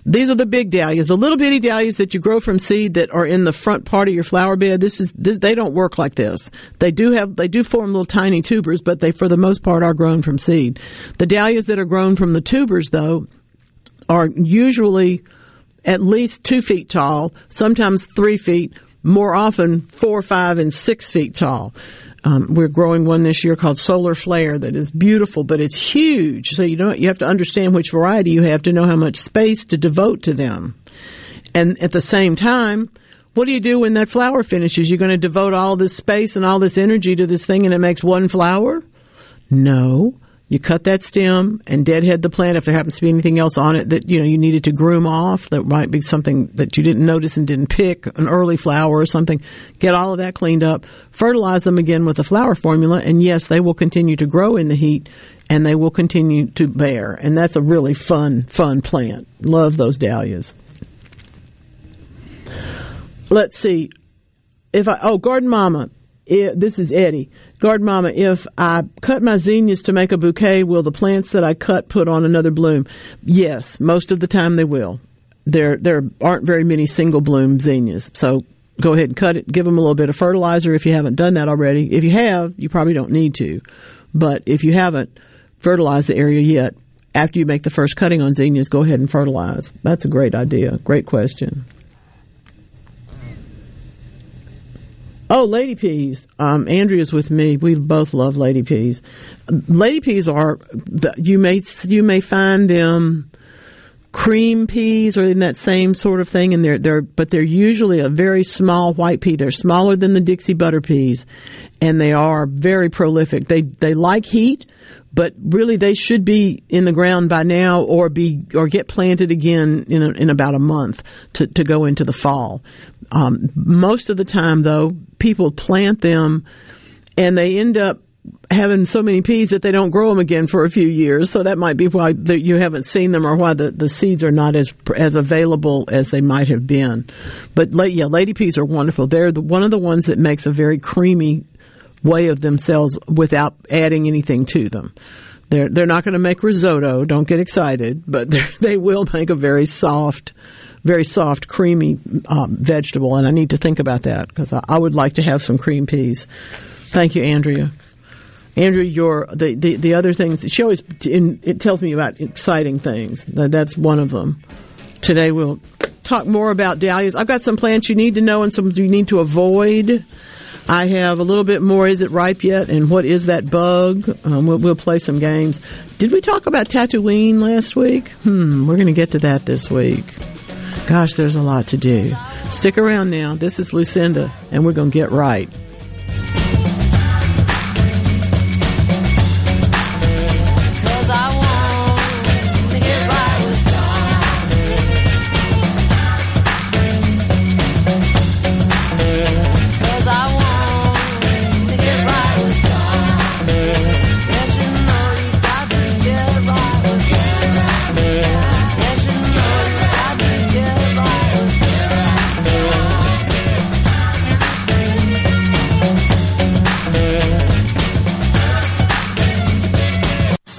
These are the big dahlias, the little bitty dahlias that you grow from seed that are in the front part of your flower bed. This is, they don't work like this. They do have, they do form little tiny tubers, but they for the most part are grown from seed. The dahlias that are grown from the tubers though, are usually at least two feet tall, sometimes three feet, more often four, five, and six feet tall. Um, we're growing one this year called Solar Flare that is beautiful, but it's huge. So you don't you have to understand which variety you have to know how much space to devote to them. And at the same time, what do you do when that flower finishes? You're going to devote all this space and all this energy to this thing and it makes one flower? No. You cut that stem and deadhead the plant if there happens to be anything else on it that you know you needed to groom off. That might be something that you didn't notice and didn't pick, an early flower or something. Get all of that cleaned up. Fertilize them again with a flower formula, and yes, they will continue to grow in the heat and they will continue to bear. And that's a really fun, fun plant. Love those dahlias. Let's see. If I oh Garden Mama, i this is Eddie. Garden Mama, if I cut my zinnias to make a bouquet, will the plants that I cut put on another bloom? Yes, most of the time they will. There there aren't very many single bloom zinnias, so go ahead and cut it. Give them a little bit of fertilizer if you haven't done that already. If you have, you probably don't need to, but if you haven't fertilized the area yet, after you make the first cutting on zinnias, go ahead and fertilize. That's a great idea. Great question. Oh, lady peas. Um, Andrea's with me. We both love lady peas. Lady peas are you may you may find them cream peas or in that same sort of thing, and they're they're but they're usually a very small white pea. They're smaller than the Dixie butter peas, and they are very prolific. They they like heat, but really they should be in the ground by now or be or get planted again in a, in about a month to to go into the fall. Um, most of the time, though, people plant them and they end up having so many peas that they don't grow them again for a few years. So that might be why you haven't seen them or why the, the seeds are not as as available as they might have been. But yeah, lady peas are wonderful. They're the, one of the ones that makes a very creamy way of themselves without adding anything to them. They're they're not going to make risotto. Don't get excited, but they will make a very soft very soft, creamy um, vegetable, and I need to think about that because I, I, would like to have some cream peas. Thank you, Andrea. Andrea, your the, the, the other things she always in, it tells me about exciting things. That's one of them. Today we'll talk more about dahlias. I've got some plants you need to know and some you need to avoid. I have a little bit more. Is it ripe yet? And what is that bug? Um, we'll, we'll, play some games. Did we talk about Tatooine last week? Hmm, we're going to get to that this week. Gosh, there's a lot to do. Stick around now. This is Lucinda, and we're going to get right.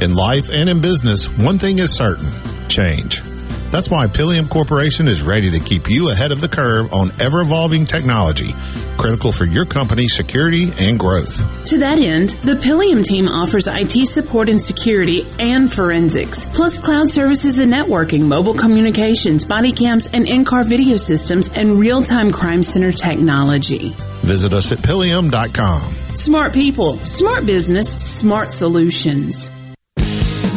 In life and in business, one thing is certain change. That's why Pillium Corporation is ready to keep you ahead of the curve on ever evolving technology, critical for your company's security and growth. To that end, the Pillium team offers IT support and security and forensics, plus cloud services and networking, mobile communications, body cams, and in-car video systems, and real-time crime center technology. Visit us at Pillium.com. Smart people, smart business, smart solutions.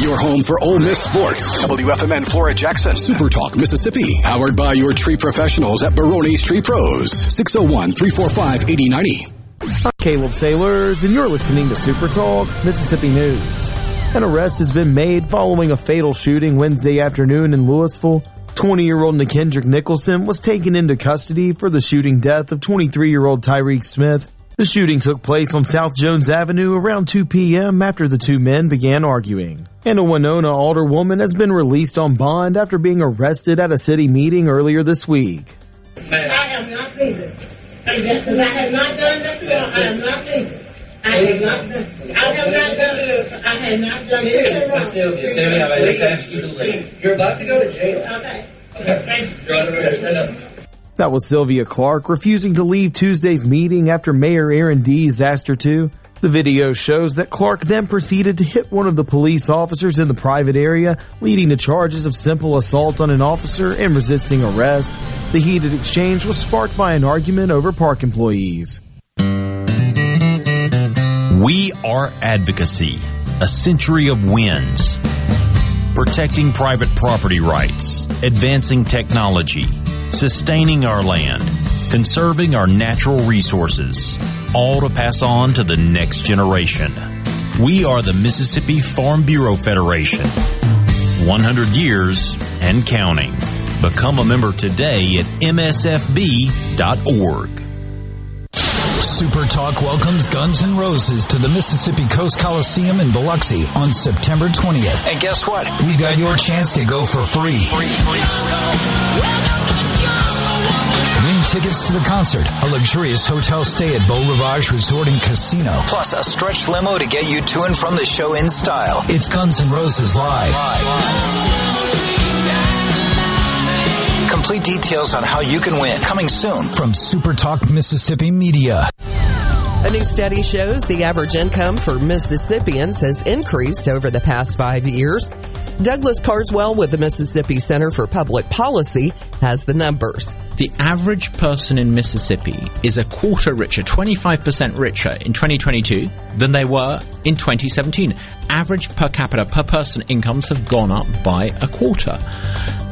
Your home for Ole Miss sports. WFMN Flora Jackson. Super Talk Mississippi. Powered by your tree professionals at Barone's Tree Pros. 601 345 8090. Caleb Sailors, and you're listening to Super Talk Mississippi News. An arrest has been made following a fatal shooting Wednesday afternoon in Louisville. 20 year old Nikendrick Nicholson was taken into custody for the shooting death of 23 year old Tyreek Smith. The shooting took place on South Jones Avenue around 2 p.m. after the two men began arguing. And a Winona alderwoman has been released on bond after being arrested at a city meeting earlier this week. I am not leaving. Because I have not done nothing. I am not leaving. I have not done. I have not done this. I have not done anything wrong. Sylvia, Sylvia, I just asked you to leave. You're about to go to jail. Okay. Okay, thank you. You're under arrest. Stand up. That was Sylvia Clark refusing to leave Tuesday's meeting after Mayor Aaron Dees asked her to. The video shows that Clark then proceeded to hit one of the police officers in the private area, leading to charges of simple assault on an officer and resisting arrest. The heated exchange was sparked by an argument over park employees. We are advocacy, a century of wins. Protecting private property rights, advancing technology, sustaining our land, conserving our natural resources, all to pass on to the next generation. We are the Mississippi Farm Bureau Federation. 100 years and counting. Become a member today at msfb.org. Super Talk welcomes Guns N' Roses to the Mississippi Coast Coliseum in Biloxi on September 20th. And guess what? We've got your chance to go for free. Win tickets to the concert, a luxurious hotel stay at Beau Rivage Resort and Casino, plus a stretch limo to get you to and from the show in style. It's Guns N' Roses Live. Complete details on how you can win coming soon from Super Talk Mississippi Media. A new study shows the average income for Mississippians has increased over the past five years. Douglas Carswell with the Mississippi Center for Public Policy has the numbers. The average person in Mississippi is a quarter richer, 25% richer in 2022 than they were in 2017. Average per capita per person incomes have gone up by a quarter.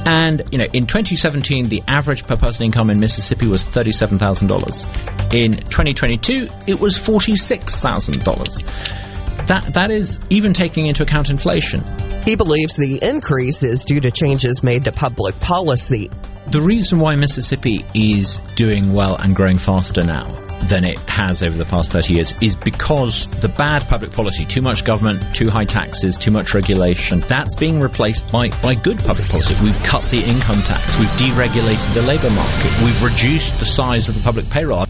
And, you know, in 2017, the average per person income in Mississippi was $37,000. In 2022, it was $46,000. That, that is even taking into account inflation. He believes the increase is due to changes made to public policy. The reason why Mississippi is doing well and growing faster now than it has over the past 30 years is because the bad public policy, too much government, too high taxes, too much regulation, that's being replaced by, by good public policy. We've cut the income tax, we've deregulated the labor market, we've reduced the size of the public payroll.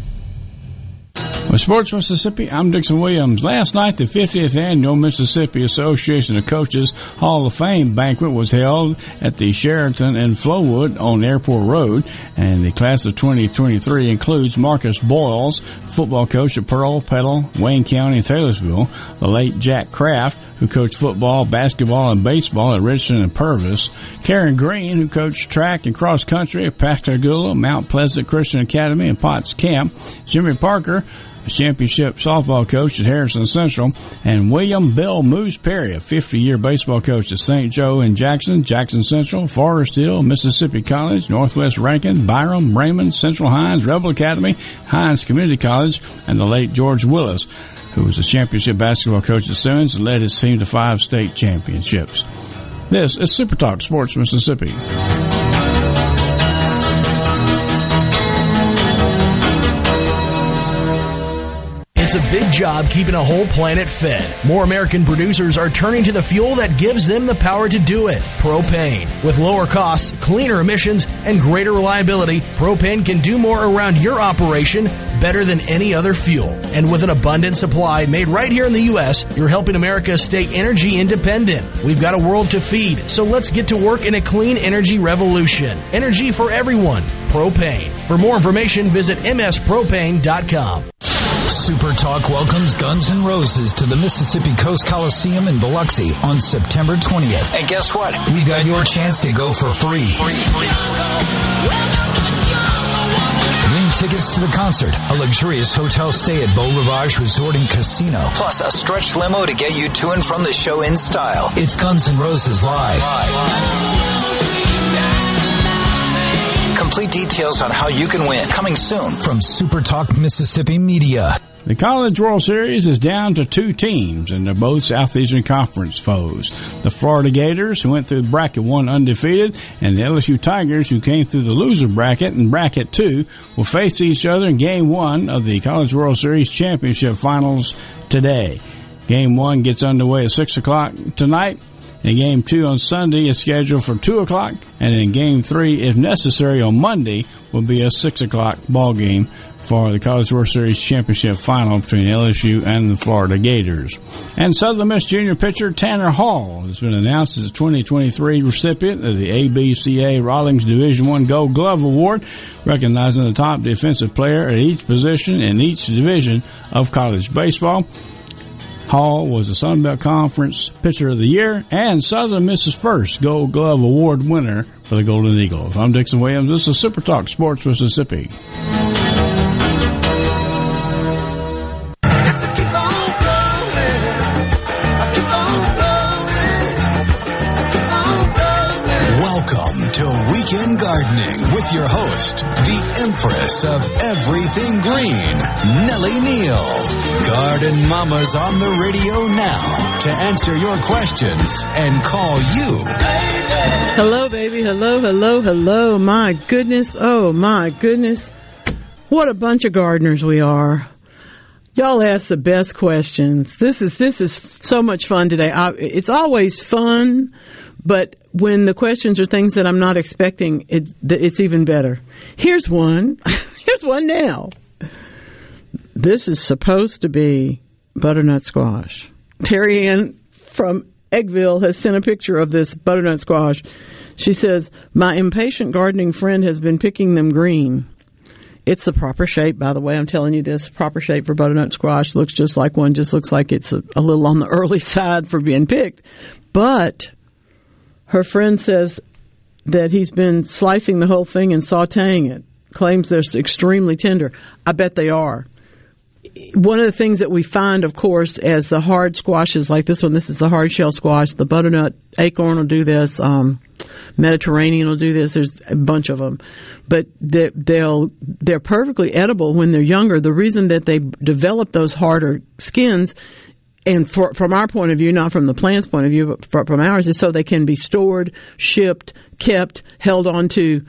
With Sports Mississippi, I'm Dixon Williams. Last night, the 50th annual Mississippi Association of Coaches Hall of Fame banquet was held at the Sheraton in Flowood on Airport Road, and the class of 2023 includes Marcus Boyles, football coach at Pearl, Petal, Wayne County, and Taylorsville, the late Jack Kraft, who coached football, basketball, and baseball at Richland and Purvis, Karen Green, who coached track and cross country at Pascagoula, Mount Pleasant Christian Academy, and Potts Camp, Jimmy Parker, championship softball coach at Harrison Central, and William Bill Moose Perry, a 50-year baseball coach at St. Joe and Jackson, Jackson Central, Forest Hill, Mississippi College, Northwest Rankin, Byram, Raymond, Central Hinds, Rebel Academy, Hinds Community College, and the late George Willis, who was a championship basketball coach at Simmons and led his team to five state championships. This is Super Talk Sports Mississippi. It's a big job keeping a whole planet fed. More American producers are turning to the fuel that gives them the power to do it. Propane. With lower costs, cleaner emissions, and greater reliability, propane can do more around your operation better than any other fuel. And with an abundant supply made right here in the U.S., you're helping America stay energy independent. We've got a world to feed, so let's get to work in a clean energy revolution. Energy for everyone. Propane. For more information, visit mspropane.com. Super Talk welcomes Guns N' Roses to the Mississippi Coast Coliseum in Biloxi on September 20th. And guess what? We've got your chance to go for free. Win tickets to the concert, a luxurious hotel stay at Beau Rivage Resort and Casino, plus a stretch limo to get you to and from the show in style. It's Guns N' Roses Live. Complete details on how you can win coming soon from Super Talk Mississippi Media. The College World Series is down to two teams, and they're both Southeastern Conference foes. The Florida Gators, who went through bracket one undefeated, and the LSU Tigers, who came through the loser bracket and bracket two, will face each other in game one of the College World Series Championship Finals today. Game one gets underway at 6 o'clock tonight. And game two on Sunday is scheduled for 2 o'clock. And then game three, if necessary, on Monday will be a 6 o'clock ball game for the College World Series Championship final between LSU and the Florida Gators. And Southern Miss junior pitcher Tanner Hall has been announced as the 2023 recipient of the ABCA Rawlings Division One Gold Glove Award, recognizing the top defensive player at each position in each division of college baseball. Hall was the Sun Belt Conference Pitcher of the Year and Southern Miss's first Gold Glove Award winner for the Golden Eagles. I'm Dixon Williams. This is Super Talk Sports Mississippi. Empress of Everything Green, Nellie Neal. Garden Mama's on the radio now to answer your questions and call you. Hello, baby. Hello, hello, hello. My goodness. Oh, my goodness. What a bunch of gardeners we are. Y'all ask the best questions. This is this is so much fun today. I, it's always fun, but when the questions are things that I'm not expecting, it, it's even better. Here's one. Here's one now. This is supposed to be butternut squash. Terry Ann from Eggville has sent a picture of this butternut squash. She says, My impatient gardening friend has been picking them green. It's the proper shape, by the way. I'm telling you this proper shape for butternut squash looks just like one, just looks like it's a, a little on the early side for being picked. But her friend says that he's been slicing the whole thing and sauteing it, claims they're extremely tender. I bet they are. One of the things that we find, of course, as the hard squashes like this one, this is the hard shell squash, the butternut acorn will do this, um, Mediterranean will do this. There's a bunch of them, but they're, they'll they're perfectly edible when they're younger. The reason that they develop those harder skins, and for, from our point of view, not from the plant's point of view, but from ours, is so they can be stored, shipped, kept, held onto.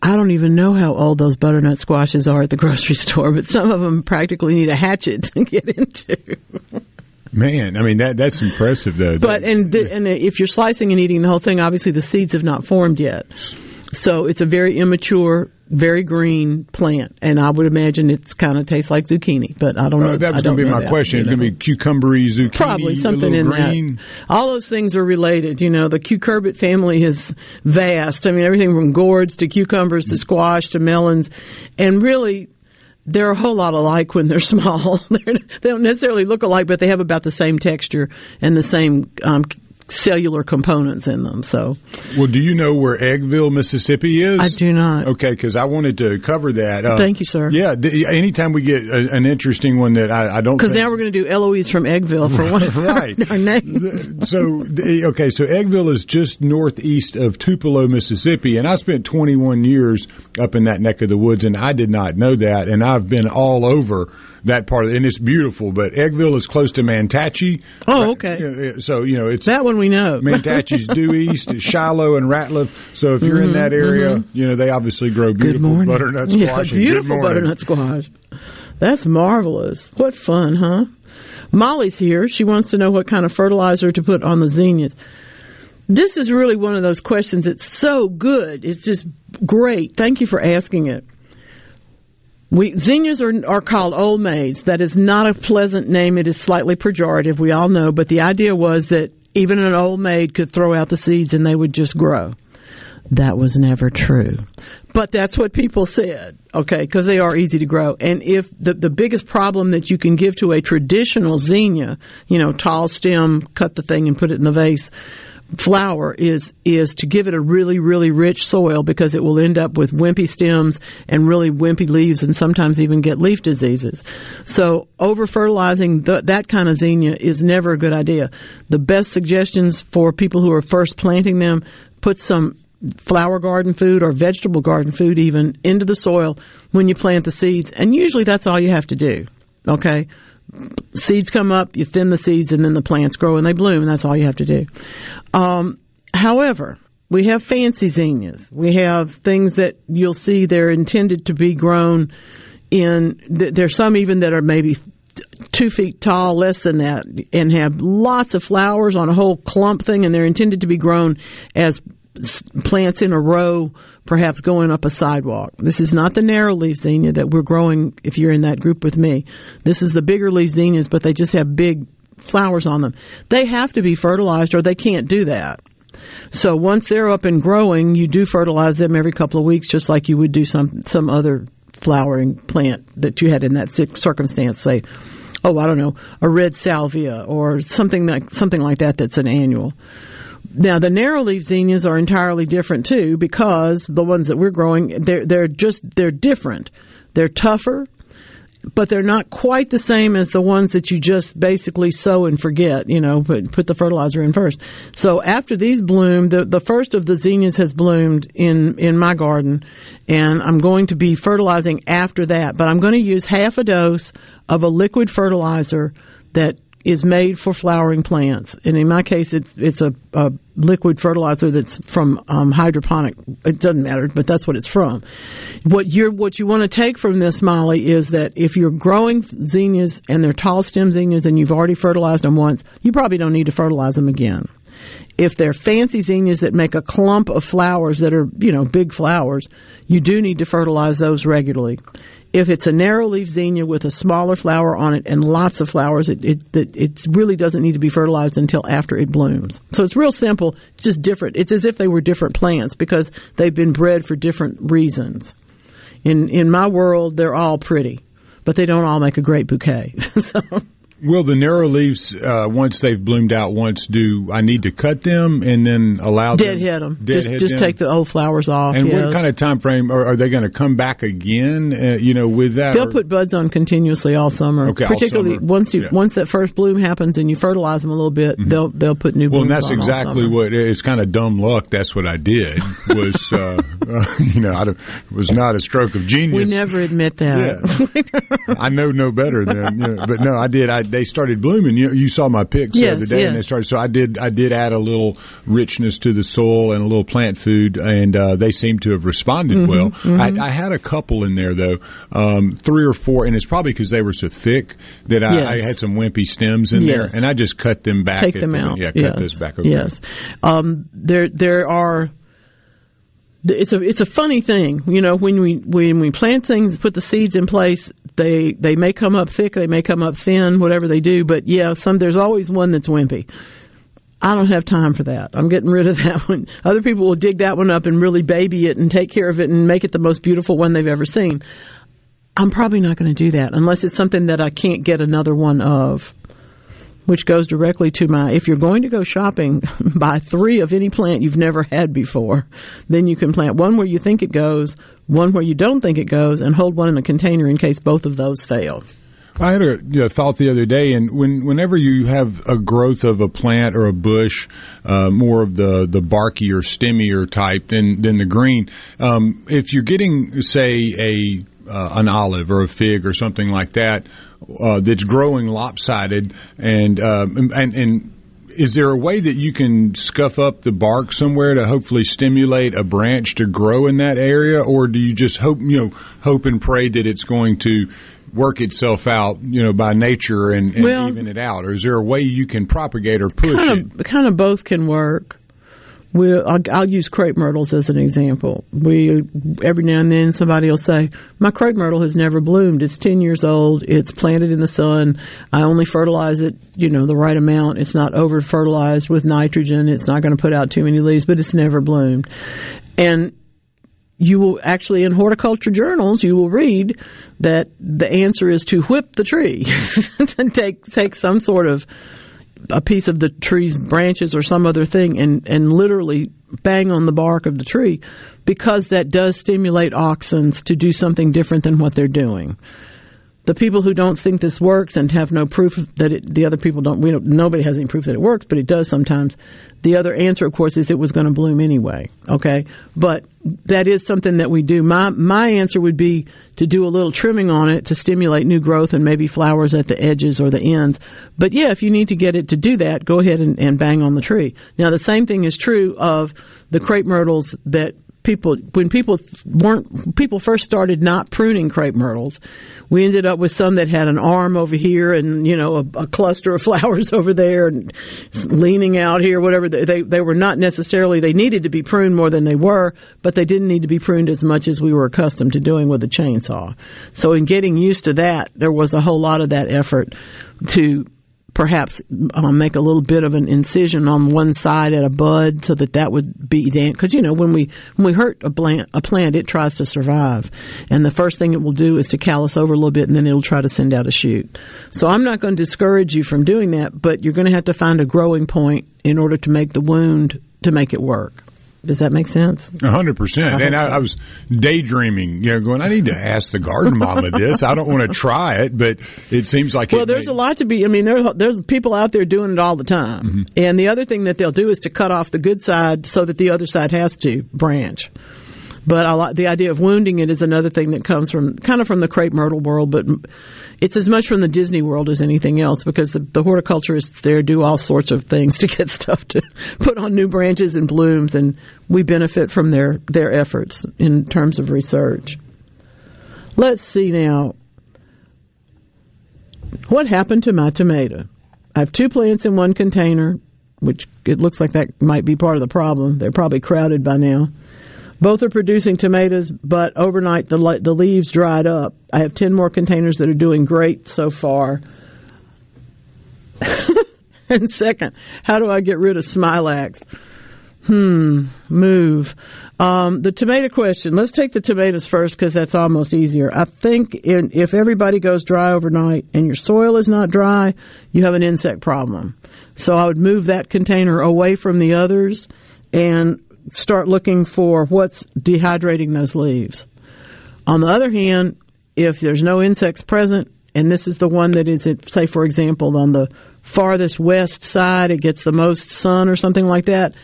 I don't even know how old those butternut squashes are at the grocery store, but some of them practically need a hatchet to get into. Man, I mean that that's impressive though. But and the, and if you're slicing and eating the whole thing, obviously the seeds have not formed yet. So it's a very immature, very green plant, and I would imagine it's kind of tastes like zucchini, but I don't know. Uh, that was going to be my that, question. It's going to be cucumbery, zucchini, probably something in green. that. All those things are related. You know, the cucurbit family is vast. I mean, everything from gourds to cucumbers to squash to melons, and really they're a whole lot alike when they're small. they don't necessarily look alike, but they have about the same texture and the same um, cellular components in them. So, well, do you know where Eggville, Mississippi is? I do not. Okay, because I wanted to cover that. Uh, Thank you, sir. Yeah, th- anytime we get a, an interesting one that I, I don't because now we're going to do Eloise from Eggville for one of right. our, our names. so, okay, so Eggville is just northeast of Tupelo, Mississippi, and I spent 21 years up in that neck of the woods, and I did not know that, and I've been all over that part of it, and it's beautiful. But Eggville is close to Mantachie. Oh, okay. So you know it's that one we know. Mantachie's due east, it's Shiloh and Ratliff. So if you're mm-hmm, in that area, mm-hmm. you know they obviously grow beautiful butternut squash. Yeah, beautiful butternut squash. That's marvelous. What fun, huh? Molly's here. She wants to know what kind of fertilizer to put on the zinnias. This is really one of those questions. It's so good. It's just great. Thank you for asking it. We, zinnias are, are called old maids. That is not a pleasant name. It is slightly pejorative. We all know. But the idea was that even an old maid could throw out the seeds and they would just grow. That was never true. But that's what people said, okay, because they are easy to grow. And if the, the biggest problem that you can give to a traditional zinnia, you know, tall stem, cut the thing and put it in the vase, flower is is to give it a really really rich soil because it will end up with wimpy stems and really wimpy leaves and sometimes even get leaf diseases. So over fertilizing that kind of zinnia is never a good idea. The best suggestions for people who are first planting them put some flower garden food or vegetable garden food even into the soil when you plant the seeds and usually that's all you have to do. Okay? Seeds come up, you thin the seeds, and then the plants grow and they bloom. And that's all you have to do. Um, however, we have fancy zinnias. We have things that you'll see they're intended to be grown in. There's some even that are maybe two feet tall, less than that, and have lots of flowers on a whole clump thing, and they're intended to be grown as plants in a row, perhaps going up a sidewalk. This is not the narrow leaf zinnia that we're growing if you're in that group with me. This is the bigger leaf zinnias, but they just have big flowers on them. They have to be fertilized or they can't do that. So once they're up and growing, you do fertilize them every couple of weeks, just like you would do some, some other flowering plant that you had in that circumstance, say, oh, I don't know, a red salvia or something like, something like that that's an annual. Now the narrow leaf zinnias are entirely different too because the ones that we're growing they're they're just they're different. They're tougher, but they're not quite the same as the ones that you just basically sow and forget, you know, put put the fertilizer in first. So after these bloom, the the first of the zinnias has bloomed in in my garden and I'm going to be fertilizing after that, but I'm going to use half a dose of a liquid fertilizer that is made for flowering plants, and in my case, it's it's a, a liquid fertilizer that's from um, hydroponic. It doesn't matter, but that's what it's from. What you're what you want to take from this, Molly, is that if you're growing zinnias and they're tall stem zinnias and you've already fertilized them once, you probably don't need to fertilize them again. If they're fancy zinnias that make a clump of flowers that are you know big flowers, you do need to fertilize those regularly. If it's a narrow leaf zinnia with a smaller flower on it and lots of flowers, it, it, it really doesn't need to be fertilized until after it blooms. So it's real simple, just different. It's as if they were different plants because they've been bred for different reasons. In, in my world, they're all pretty, but they don't all make a great bouquet. so. Will the narrow leaves, uh, once they've bloomed out once, do I need to cut them and then allow dead them? them? Dead just hit just them? take the old flowers off. And yes. what kind of time frame are, are they going to come back again? Uh, you know, with that, They'll or- put buds on continuously all summer. Okay, particularly summer. once you Yeah. once that first bloom happens and you fertilize them a little bit, they'll they'll put new Well, and that's exactly what it's kind of dumb luck. That's what I did. Was uh, uh, you know, I was not a stroke of genius. We never admit that. I know no better than, you know, but no, I did. I they started blooming. You you saw my pics the other day, and they started. So I did. I did add a little richness to the soil and a little plant food, and uh, they seem to have responded Mhm, well. mhm. I, I had a couple in there though, um, three or four, and it's probably because they were so thick that I, I had some wimpy stems in Yes. there, and I just cut them back. Take them the- out. Yeah, cut yes. those back. Okay. Yes. Um, there there are. It's a it's a funny thing, you know. When we when we plant things, put the seeds in place. They they may come up thick, they may come up thin, whatever they do. But yeah, some there's always one that's wimpy. I don't have time for that. I'm getting rid of that one. Other people will dig that one up and really baby it and take care of it and make it the most beautiful one they've ever seen. I'm probably not going to do that unless it's something that I can't get another one of. Which goes directly to my if you're going to go shopping, buy three of any plant you've never had before. Then you can plant one where you think it goes, one where you don't think it goes, and hold one in a container in case both of those fail. I had a you know, thought the other day, and when whenever you have a growth of a plant or a bush, uh, more of the the barky or stemmier type than than the green, um, if you're getting say a uh, an olive or a fig or something like that uh, that's growing lopsided, and um, and and is there a way that you can scuff up the bark somewhere to hopefully stimulate a branch to grow in that area, or do you just hope you know hope and pray that it's going to work itself out, you know, by nature and, and Well- even it out, or is there a way you can propagate or push it? kind of kind of both can work. We I'll, I'll use crepe myrtles as an example. We every now and then somebody will say, "My crepe myrtle has never bloomed. It's ten years old. It's planted in the sun. I only fertilize it, you know, the right amount. It's not over fertilized with nitrogen. It's not going to put out too many leaves, but it's never bloomed." And you will actually in horticulture journals you will read that the answer is to whip the tree and take take some sort of a piece of the tree's branches or some other thing and, and literally bang on the bark of the tree because that does stimulate auxins to do something different than what they're doing. The people who don't think this works and have no proof that it, the other people don't, we don't, nobody has any proof that it works, but it does sometimes. The other answer, of course, is it was going to bloom anyway. Okay. But that is something that we do. My, my answer would be to do a little trimming on it to stimulate new growth and maybe flowers at the edges or the ends. But yeah, if you need to get it to do that, go ahead and, and bang on the tree. Now, the same thing is true of the crepe myrtles that people when people weren't people first started not pruning crepe myrtles we ended up with some that had an arm over here and you know a, a cluster of flowers over there and leaning out here whatever. They, they they were not necessarily they needed to be pruned more than they were but they didn't need to be pruned as much as we were accustomed to doing with a chainsaw. So in getting used to that there was a whole lot of that effort to perhaps um, make a little bit of an incision on one side at a bud so that that would be damp. Because you know when we when we hurt a plant, a plant it tries to survive, and the first thing it will do is to callus over a little bit, and then it'll try to send out a shoot. So I'm not going to discourage you from doing that, but you're going to have to find a growing point in order to make the wound to make it work. Does that make sense? A hundred percent. And I, I, was daydreaming, you know, going, I need to ask the garden mama this. I don't want to try it, but it seems like well, there's may- a lot to be. I mean, there's there's people out there doing it all the time. Mm-hmm. And the other thing that they'll do is to cut off the good side so that the other side has to branch. But I like the idea of wounding it is another thing that comes from kind of from the crepe myrtle world, but it's as much from the Disney world as anything else because the, the horticulturists there do all sorts of things to get stuff to put on new branches and blooms, and we benefit from their their efforts in terms of research. Let's see now. What happened to my tomato? I have two plants in one container, which it looks like that might be part of the problem. They're probably crowded by now. Both are producing tomatoes, but overnight the the leaves dried up. I have ten more containers that are doing great so far. and second, how do I get rid of Smilax? Hmm, move. Um, the tomato question. Let's take the tomatoes first because that's almost easier. I think in, if everybody goes dry overnight and your soil is not dry, you have an insect problem. So I would move that container away from the others and start looking for what's dehydrating those leaves. On the other hand, if there's no insects present, and this is the one that is, at, say, for example, on the farthest west side, it gets the most sun or something like that.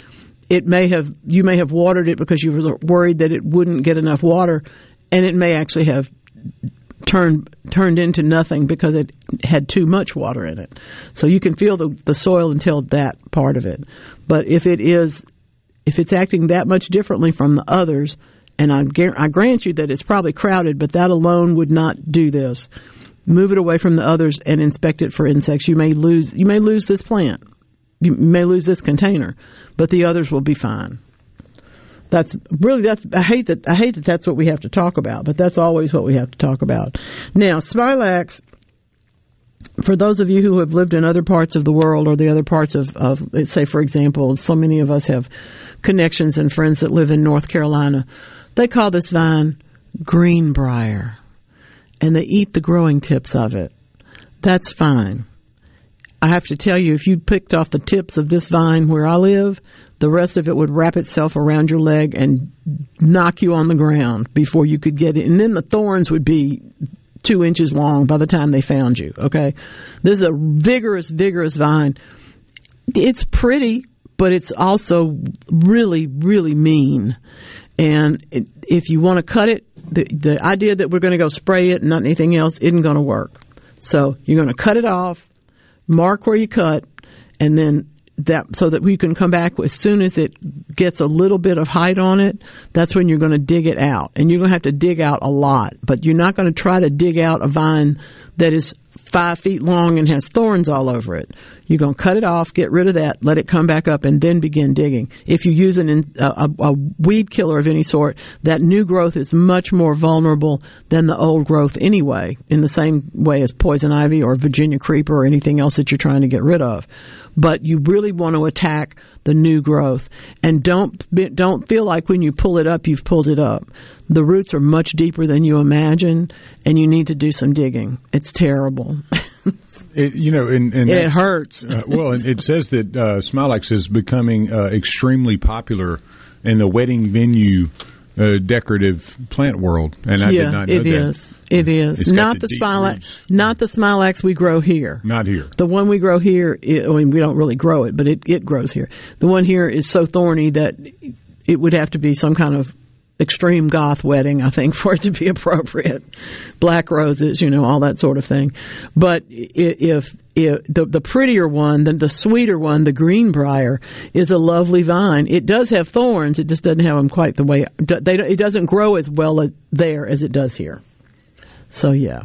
It may have you may have watered it because you were worried that it wouldn't get enough water, and it may actually have turned turned into nothing because it had too much water in it. So you can feel the the soil until that part of it. But if it is if it's acting that much differently from the others, and I, I grant you that it's probably crowded, but that alone would not do this. Move it away from the others and inspect it for insects. You may lose you may lose this plant. You may lose this container, but the others will be fine. That's really that's I hate that I hate that that's what we have to talk about, but that's always what we have to talk about. Now, Smilax for those of you who have lived in other parts of the world or the other parts of, of say, for example, so many of us have connections and friends that live in North Carolina, they call this vine greenbrier and they eat the growing tips of it. That's fine. I have to tell you, if you picked off the tips of this vine where I live, the rest of it would wrap itself around your leg and knock you on the ground before you could get it. And then the thorns would be two inches long by the time they found you. Okay. This is a vigorous, vigorous vine. It's pretty, but it's also really, really mean. And it, if you want to cut it, the, the idea that we're going to go spray it and not anything else isn't going to work. So you're going to cut it off, mark where you cut, and then that so that we can come back as soon as it gets a little bit of height on it. That's when you're going to dig it out, and you're going to have to dig out a lot. But you're not going to try to dig out a vine that is five feet long and has thorns all over it. You're going to cut it off, get rid of that, let it come back up, and then begin digging. If you use an, a, a weed killer of any sort, that new growth is much more vulnerable than the old growth anyway, in the same way as poison ivy or Virginia creeper or anything else that you're trying to get rid of. But you really want to attack the new growth, and don't don't feel like when you pull it up, you've pulled it up. The roots are much deeper than you imagine, and you need to do some digging. It's terrible. It, you know, and, and It hurts. Uh, well, and it says that uh, Smilax is becoming uh, extremely popular in the wedding venue uh, decorative plant world, and I yeah, did not know it that. is. It is It's not the the deep Smilax, not the Smilax we grow here. Not here. The one we grow here, i I mean, we don't really grow it, but it, it grows here. The one here is so thorny that it would have to be some kind of extreme goth wedding, I think, for it to be appropriate. Black roses, you know, all that sort of thing. But if, if the the prettier one, the, the sweeter one, the greenbrier, is a lovely vine. It does have thorns. It just doesn't have them quite the way they. It doesn't grow as well there as it does here. So yeah.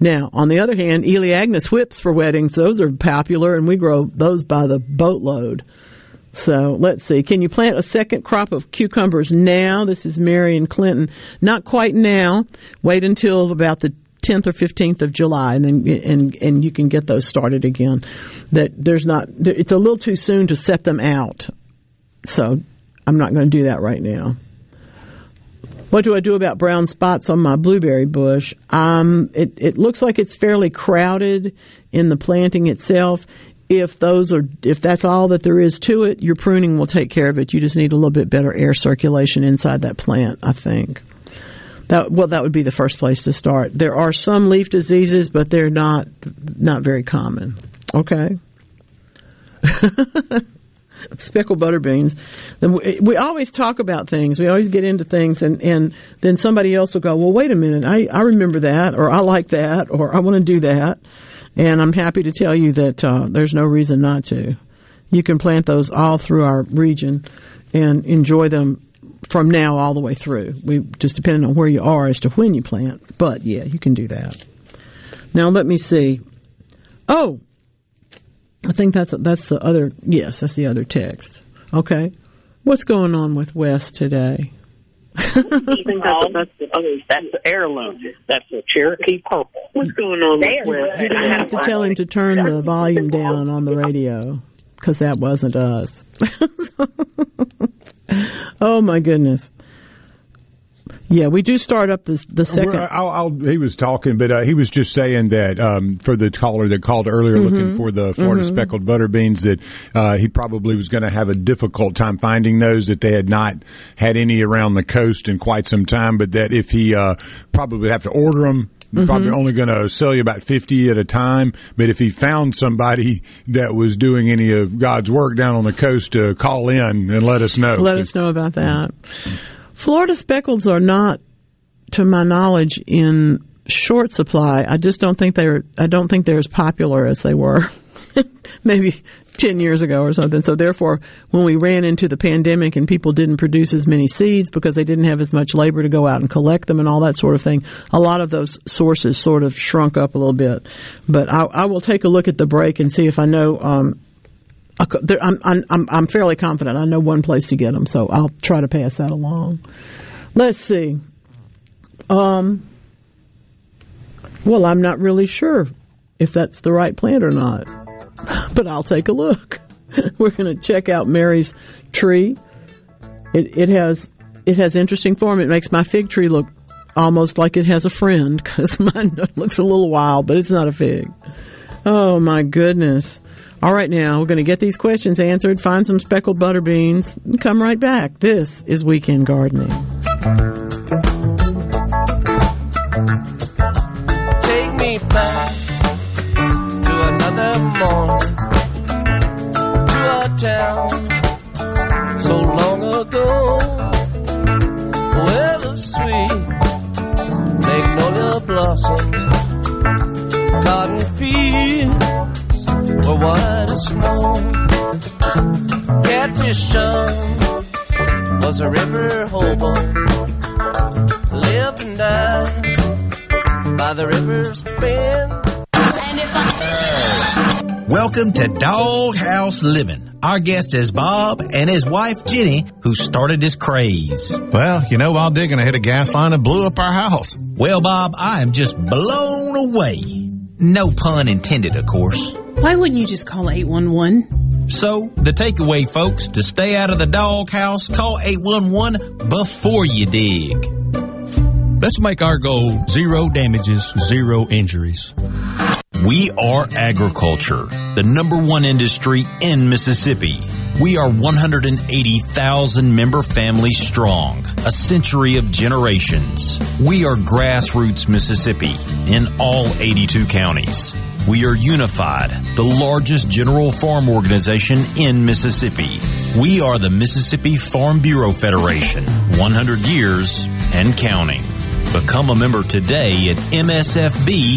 Now, on the other hand, Elaeagnus whips for weddings, those are popular and we grow those by the boatload. So let's see. Can you plant a second crop of cucumbers now? This is Marion Clinton. Not quite now. Wait until about the 10th or 15th of July and then and and you can get those started again. That there's not it's a little too soon to set them out. So I'm not going to do that right now. What do I do about brown spots on my blueberry bush? Um, it, it looks like it's fairly crowded in the planting itself. If those are, if that's all that there is to it, your pruning will take care of it. You just need a little bit better air circulation inside that plant, I think. That, well, that would be the first place to start. There are some leaf diseases, but they're not, not very common. Okay. speckled butter beans. We, we always talk about things. We always get into things, and, and then somebody else will go, "Well, wait a minute. I, I remember that, or I like that, or I want to do that." And I'm happy to tell you that uh, there's no reason not to. You can plant those all through our region and enjoy them from now all the way through. We just depending on where you are as to when you plant. But yeah, you can do that. Now let me see. Oh, I think that's that's the other. Yes, that's the other text. Okay, what's going on with Wes today? Even though that's, that's the heirloom. That's the Cherokee purple. What's going on with Wes? You're gonna have to tell him to turn the volume down on the radio because that wasn't us. oh my goodness. Yeah, we do start up the the second. I'll, I'll, he was talking, but uh, he was just saying that um, for the caller that called earlier Mhm. looking for the Florida Mhm. speckled butter beans, that uh, he probably was going to have a difficult time finding those. That they had not had any around the coast in quite some time, but that if he uh, probably would have to order them. Probably Mhm. only going to sell you about 50 at a time. But if he found somebody that was doing any of God's work down on the coast to call in and let us know. Let us know about that. Florida speckleds are not, to my knowledge, in short supply. I just don't think they're. I don't think they're as popular as they were maybe ten years ago or something. So therefore, when we ran into the pandemic and people didn't produce as many seeds because they didn't have as much labor to go out and collect them and all that sort of thing, a lot of those sources sort of shrunk up a little bit. But I, I will take a look at the break and see if I know. Um, I'm, I'm, I'm fairly confident I know one place to get them, so I'll try to pass that along. Let's see. Um, well, I'm not really sure if that's the right plant or not, but I'll take a look. We're going to check out Mary's tree. It, it has it has interesting form. It makes my fig tree look almost like it has a friend because mine looks a little wild, but it's not a fig. Oh my goodness. All right, now we're going to get these questions answered, find some speckled butter beans, and come right back. This is Weekend Gardening. Take me back to another morning, to a town so long ago, where the sweet magnolia blossomed, cotton fields were white as snow, catfish John was a river hobo, lived and died by the river's bend. Welcome to Doghouse Living. Our guest is Bob and his wife Jenny, who started this craze. Well, you know, while digging, I hit a gas line and blew up our house. Well, Bob, I am just blown away. No pun intended, of course. Why wouldn't you just call 811? So, the takeaway, folks, to stay out of the doghouse, call 811 before you dig. Let's make our goal zero damages, zero injuries. We are agriculture, the number one industry in Mississippi. We are 180,000 member families strong, a century of generations. We are grassroots Mississippi in all 82 counties. We are unified, the largest general farm organization in Mississippi. We are the Mississippi Farm Bureau Federation, 100 years and counting. Become a member today at msfb.org.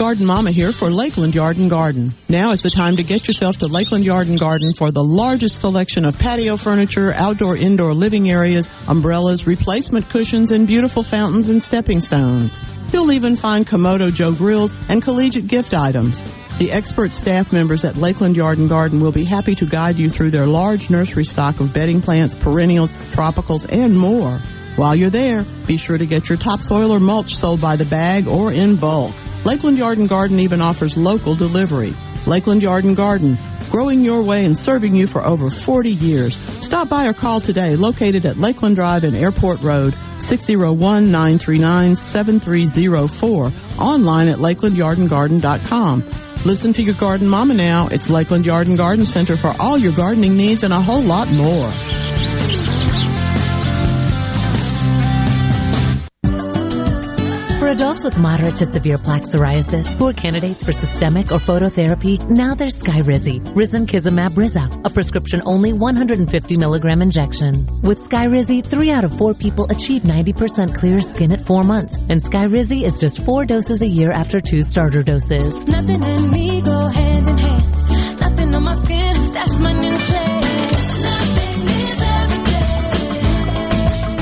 Garden Mama here for Lakeland Yard and Garden. Now is the time to get yourself to Lakeland Yard and Garden for the largest selection of patio furniture, outdoor indoor living areas, umbrellas, replacement cushions, and beautiful fountains and stepping stones. You'll even find Kamado Joe grills and collegiate gift items. The expert staff members at Lakeland Yard and Garden will be happy to guide you through their large nursery stock of bedding plants, perennials, tropicals, and more. While you're there, be sure to get your topsoil or mulch sold by the bag or in bulk. Lakeland Yard and Garden even offers local delivery. Lakeland Yard and Garden, growing your way and serving you for over 40 years. Stop by or call today, located at Lakeland Drive and Airport Road, 601-939-7304, online at lakelandyardandgarden.com. Listen to your garden mama now. It's Lakeland Yard and Garden Center for all your gardening needs and a whole lot more. Adults with moderate to severe plaque psoriasis who are candidates for systemic or phototherapy, now there's Skyrizi, Risankizumab Riza, a prescription-only 150 milligram injection. With Skyrizi, three out of four people achieve 90% clear skin at four months, and Skyrizi is just four doses a year after two starter doses. Nothing in me go hand in hand.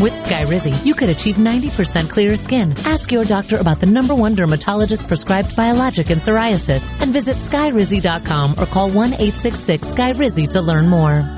With Skyrizi, you could achieve 90% clearer skin. Ask your doctor about the number one dermatologist prescribed biologic in psoriasis and visit skyrizi.com or call 1-866-SKYRIZI to learn more.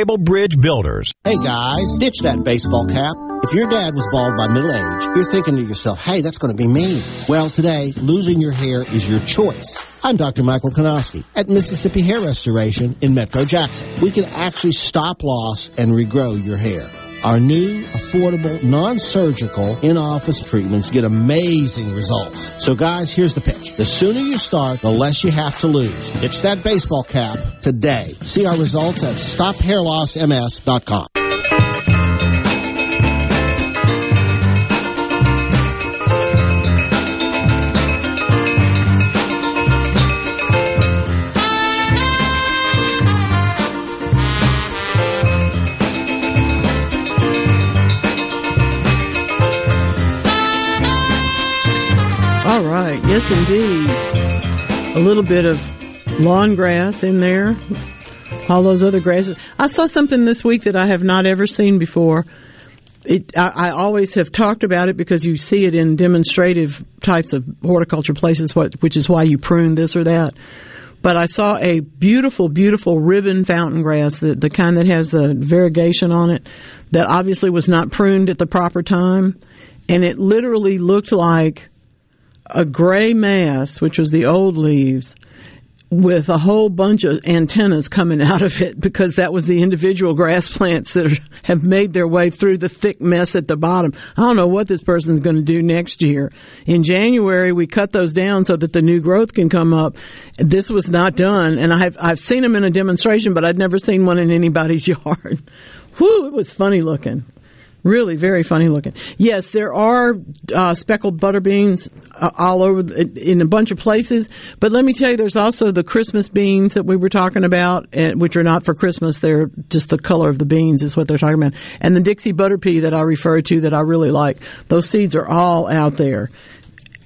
Bridge Builders. Hey guys, ditch that baseball cap. If your dad was bald by middle age, you're thinking to yourself, hey, that's going to be me. Well, today, losing your hair is your choice. I'm Dr. Michael Konoski at Mississippi Hair Restoration in Metro Jackson. We can actually stop loss and regrow your hair. Our new, affordable, non-surgical in-office treatments get amazing results. So guys, here's the pitch. The sooner you start, the less you have to lose. Ditch that baseball cap today. See our results at stophairlossms.com. Indeed. A little bit of lawn grass in there. All those other grasses. I saw something this week that I have not ever seen before. It, I, I always have talked about it because you see it in demonstrative types of horticulture places, which is why you prune this or that. But I saw a beautiful, beautiful ribbon fountain grass, the, the kind that has the variegation on it, that obviously was not pruned at the proper time. And it literally looked like a gray mass, which was the old leaves, with a whole bunch of antennas coming out of it because that was the individual grass plants that have made their way through the thick mess at the bottom. I don't know what this person's going to do next year. In January, we cut those down so that the new growth can come up. This was not done, and I've I've seen them in a demonstration, but I'd never seen one in anybody's yard. Whew, it was funny looking. Really, very funny looking. Yes, there are uh, speckled butter beans uh, all over the, in a bunch of places. But let me tell you, there's also the Christmas beans that we were talking about, and, which are not for Christmas. They're just the color of the beans is what they're talking about. And the Dixie butter pea that I refer to that I really like. Those seeds are all out there.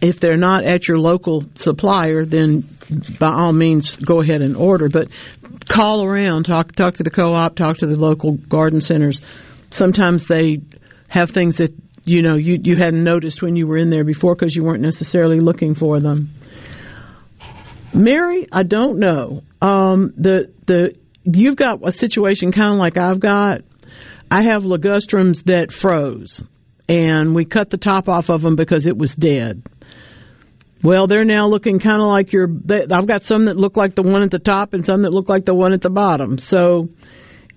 If they're not at your local supplier, then by all means go ahead and order. But call around, talk talk to the co-op, talk to the local garden centers sometimes they have things that you know you you hadn't noticed when you were in there before because you weren't necessarily looking for them. Mary, I don't know. Um, the the you've got a situation kind of like I've got. I have ligustrums that froze, and we cut the top off of them because it was dead. Well, they're now looking kind of like your. I've got some that look like the one at the top, and some that look like the one at the bottom. So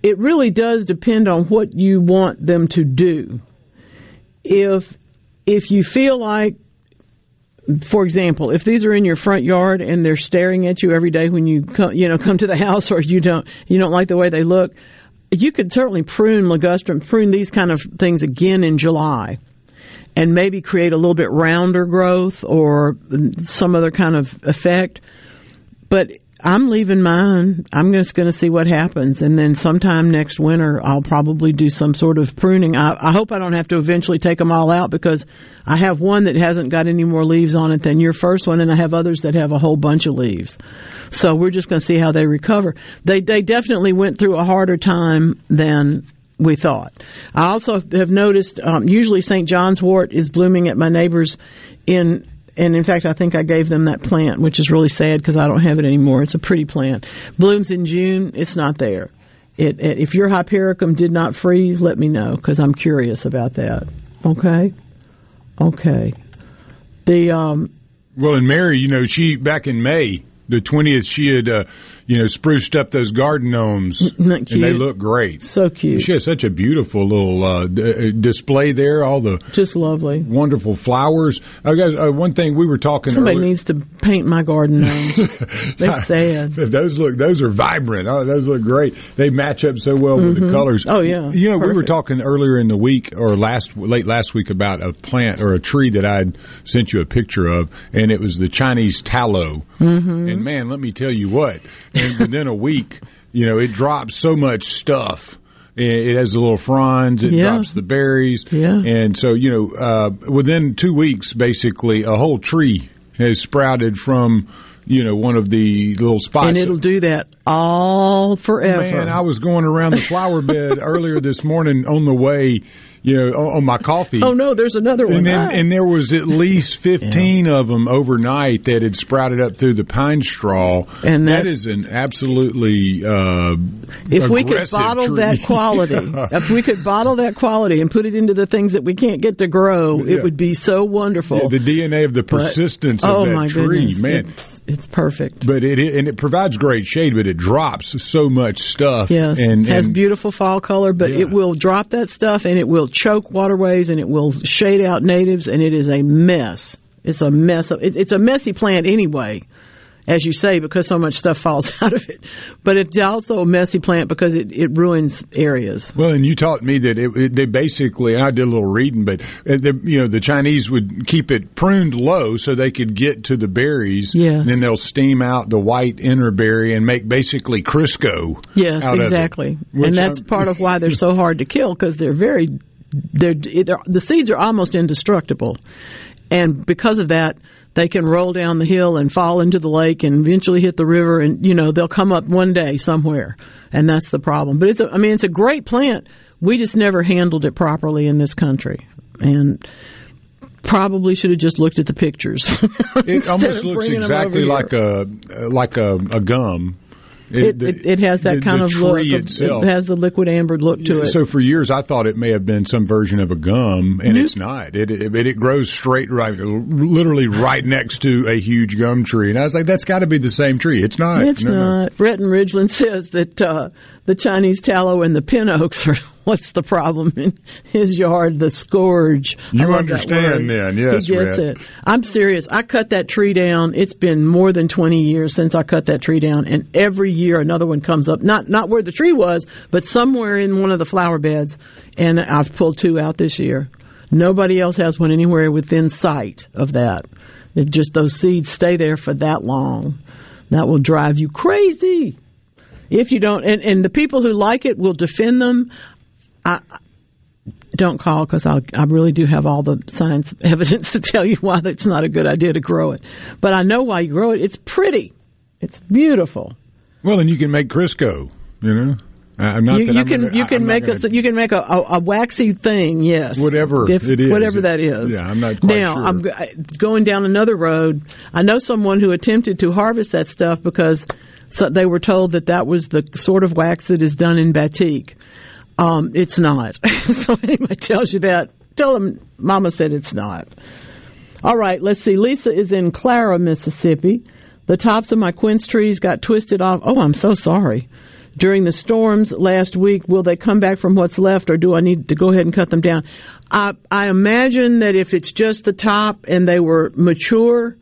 it really does depend on what you want them to do. If if you feel like for example, if these are in your front yard and they're staring at you every day when you come, you know, come to the house or you don't you don't like the way they look, you could certainly prune ligustrum, prune these kind of things again in July and maybe create a little bit rounder growth or some other kind of effect. But I'm leaving mine. I'm just going to see what happens, and then sometime next winter, I'll probably do some sort of pruning. I, I, hope I don't have to eventually take them all out because I have one that hasn't got any more leaves on it than your first one, and I have others that have a whole bunch of leaves. So we're just going to see how they recover. They they definitely went through a harder time than we thought. I also have noticed. Um, usually, St. John's wort is blooming at my neighbors in and in fact, I think I gave them that plant, which is really sad because I don't have it anymore. It's a pretty plant. Blooms in June. It's not there. It, it, if your hypericum did not freeze, let me know because I'm curious about that. Okay. Okay. The um. Well, and Mary, you know, she back in May the twentieth, she had uh, you know, spruced up those garden gnomes, and they look great. So cute. She has such a beautiful little uh, d- uh, display there. All the just lovely, wonderful flowers. I got uh, one thing we were talking. About Somebody earlier. needs to paint my garden gnomes. They're sad. those look. Those are vibrant. Oh, those look great. They match up so well mm-hmm. with the mm-hmm. colors. Oh yeah. You know, Perfect. we were talking earlier in the week or last late last week about a plant or a tree that I'd sent you a picture of, and it was the Chinese tallow. Mm-hmm. And man, let me tell you what and within a week, you know, it drops so much stuff. It has the little fronds. It yeah. drops the berries. Yeah. And so, you know, uh, within two weeks, basically, a whole tree has sprouted from, you know, one of the little spots. And it'll do that all forever. Man, I was going around the flower bed earlier this morning on the way you know, on, my coffee. Oh no, there's another one. And, then, and there was at least fifteen yeah. of them overnight that had sprouted up through the pine straw. And that, that is an absolutely uh, if we could bottle tree. that quality, if we could bottle that quality and put it into the things that we can't get to grow, yeah. it would be so wonderful. Yeah, the DNA of the persistence but, of oh that tree, goodness. man. It's, it's perfect. But it and it provides great shade, but it drops so much stuff. Yes, and has and, beautiful fall color, but yeah. it will drop that stuff and it will choke waterways and it will shade out natives, and it is a mess. It's a mess. It, it's a messy plant anyway as you say, because so much stuff falls out of it. But it's also a messy plant because it, it ruins areas. Well, and you taught me that it, it, they basically, and I did a little reading, but uh, the, you know the Chinese would keep it pruned low so they could get to the berries. Yes. then they'll steam out the white inner berry and make basically Crisco. Yes, exactly. and that's I'm, part of why they're so hard to kill because they're very they're, they're, the seeds are almost indestructible, and because of that they can roll down the hill and fall into the lake and eventually hit the river and you know they'll come up one day somewhere and that's the problem. But it's a, I mean it's a great plant. We just never handled it properly in this country. And probably should have just looked at the pictures. It almost looks exactly like a like a, a gum it, it, it, has that the, kind the of look. Itself. It has the Liquidambar look to it. So for years, I thought it may have been some version of a gum, and mm-hmm. it's not. It, it, it grows straight, right, literally right next to a huge gum tree. And I was like, that's got to be the same tree. It's not. It's no, not. No. Bretton Ridgeland says that uh, the Chinese tallow and the pin oaks are what's the problem in his yard? The scourge. You understand then, yes, he gets Red. it. I'm serious. I cut that tree down. It's been more than 20 years since I cut that tree down, and every year another one comes up. Not not where the tree was, but somewhere in one of the flower beds. And I've pulled two out this year. Nobody else has one anywhere within sight of that. It just those seeds stay there for that long. That will drive you crazy if you don't. And, and the people who like it will defend them. I, don't call because I I really do have all the science evidence to tell you why it's not a good idea to grow it. But I know why you grow it. It's pretty. It's beautiful. Well, and you can make Crisco. You know, I'm not you you I'm can gonna- you can I'm make a you can make a, a, a waxy thing. Yes, Whatever If- it is. whatever that is. Yeah, I'm not now sure. I'm going down another road. I know someone who attempted to harvest that stuff because so they were told that that was the sort of wax that is done in batik. Um, it's not. so anybody tells you that, tell them Mama said it's not. All right, let's see. Lisa is in Clara, Mississippi. The tops of my quince trees got twisted off. Oh, I'm so sorry. During the storms last week, will they come back from what's left, or do I need to go ahead and cut them down? I, I imagine that if it's just the top and they were mature,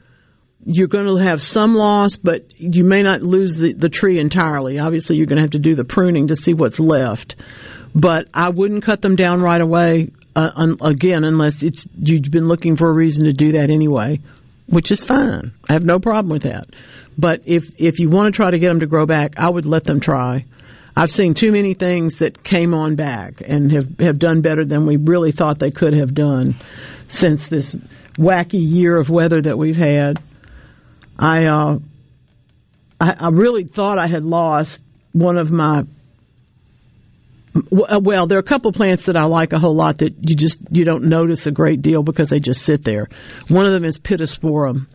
you're going to have some loss, but you may not lose the, the tree entirely. Obviously, you're going to have to do the pruning to see what's left. But I wouldn't cut them down right away, uh, un, again, unless it's you've been looking for a reason to do that anyway, which is fine. I have no problem with that. But if if you want to try to get them to grow back, I would let them try. I've seen too many things that came on back and have, have done better than we really thought they could have done since this wacky year of weather that we've had. I, uh, I, I really thought I had lost one of my. uh, Well, there are a couple plants that I like a whole lot that you just you don't notice a great deal because they just sit there. One of them is Pittosporum.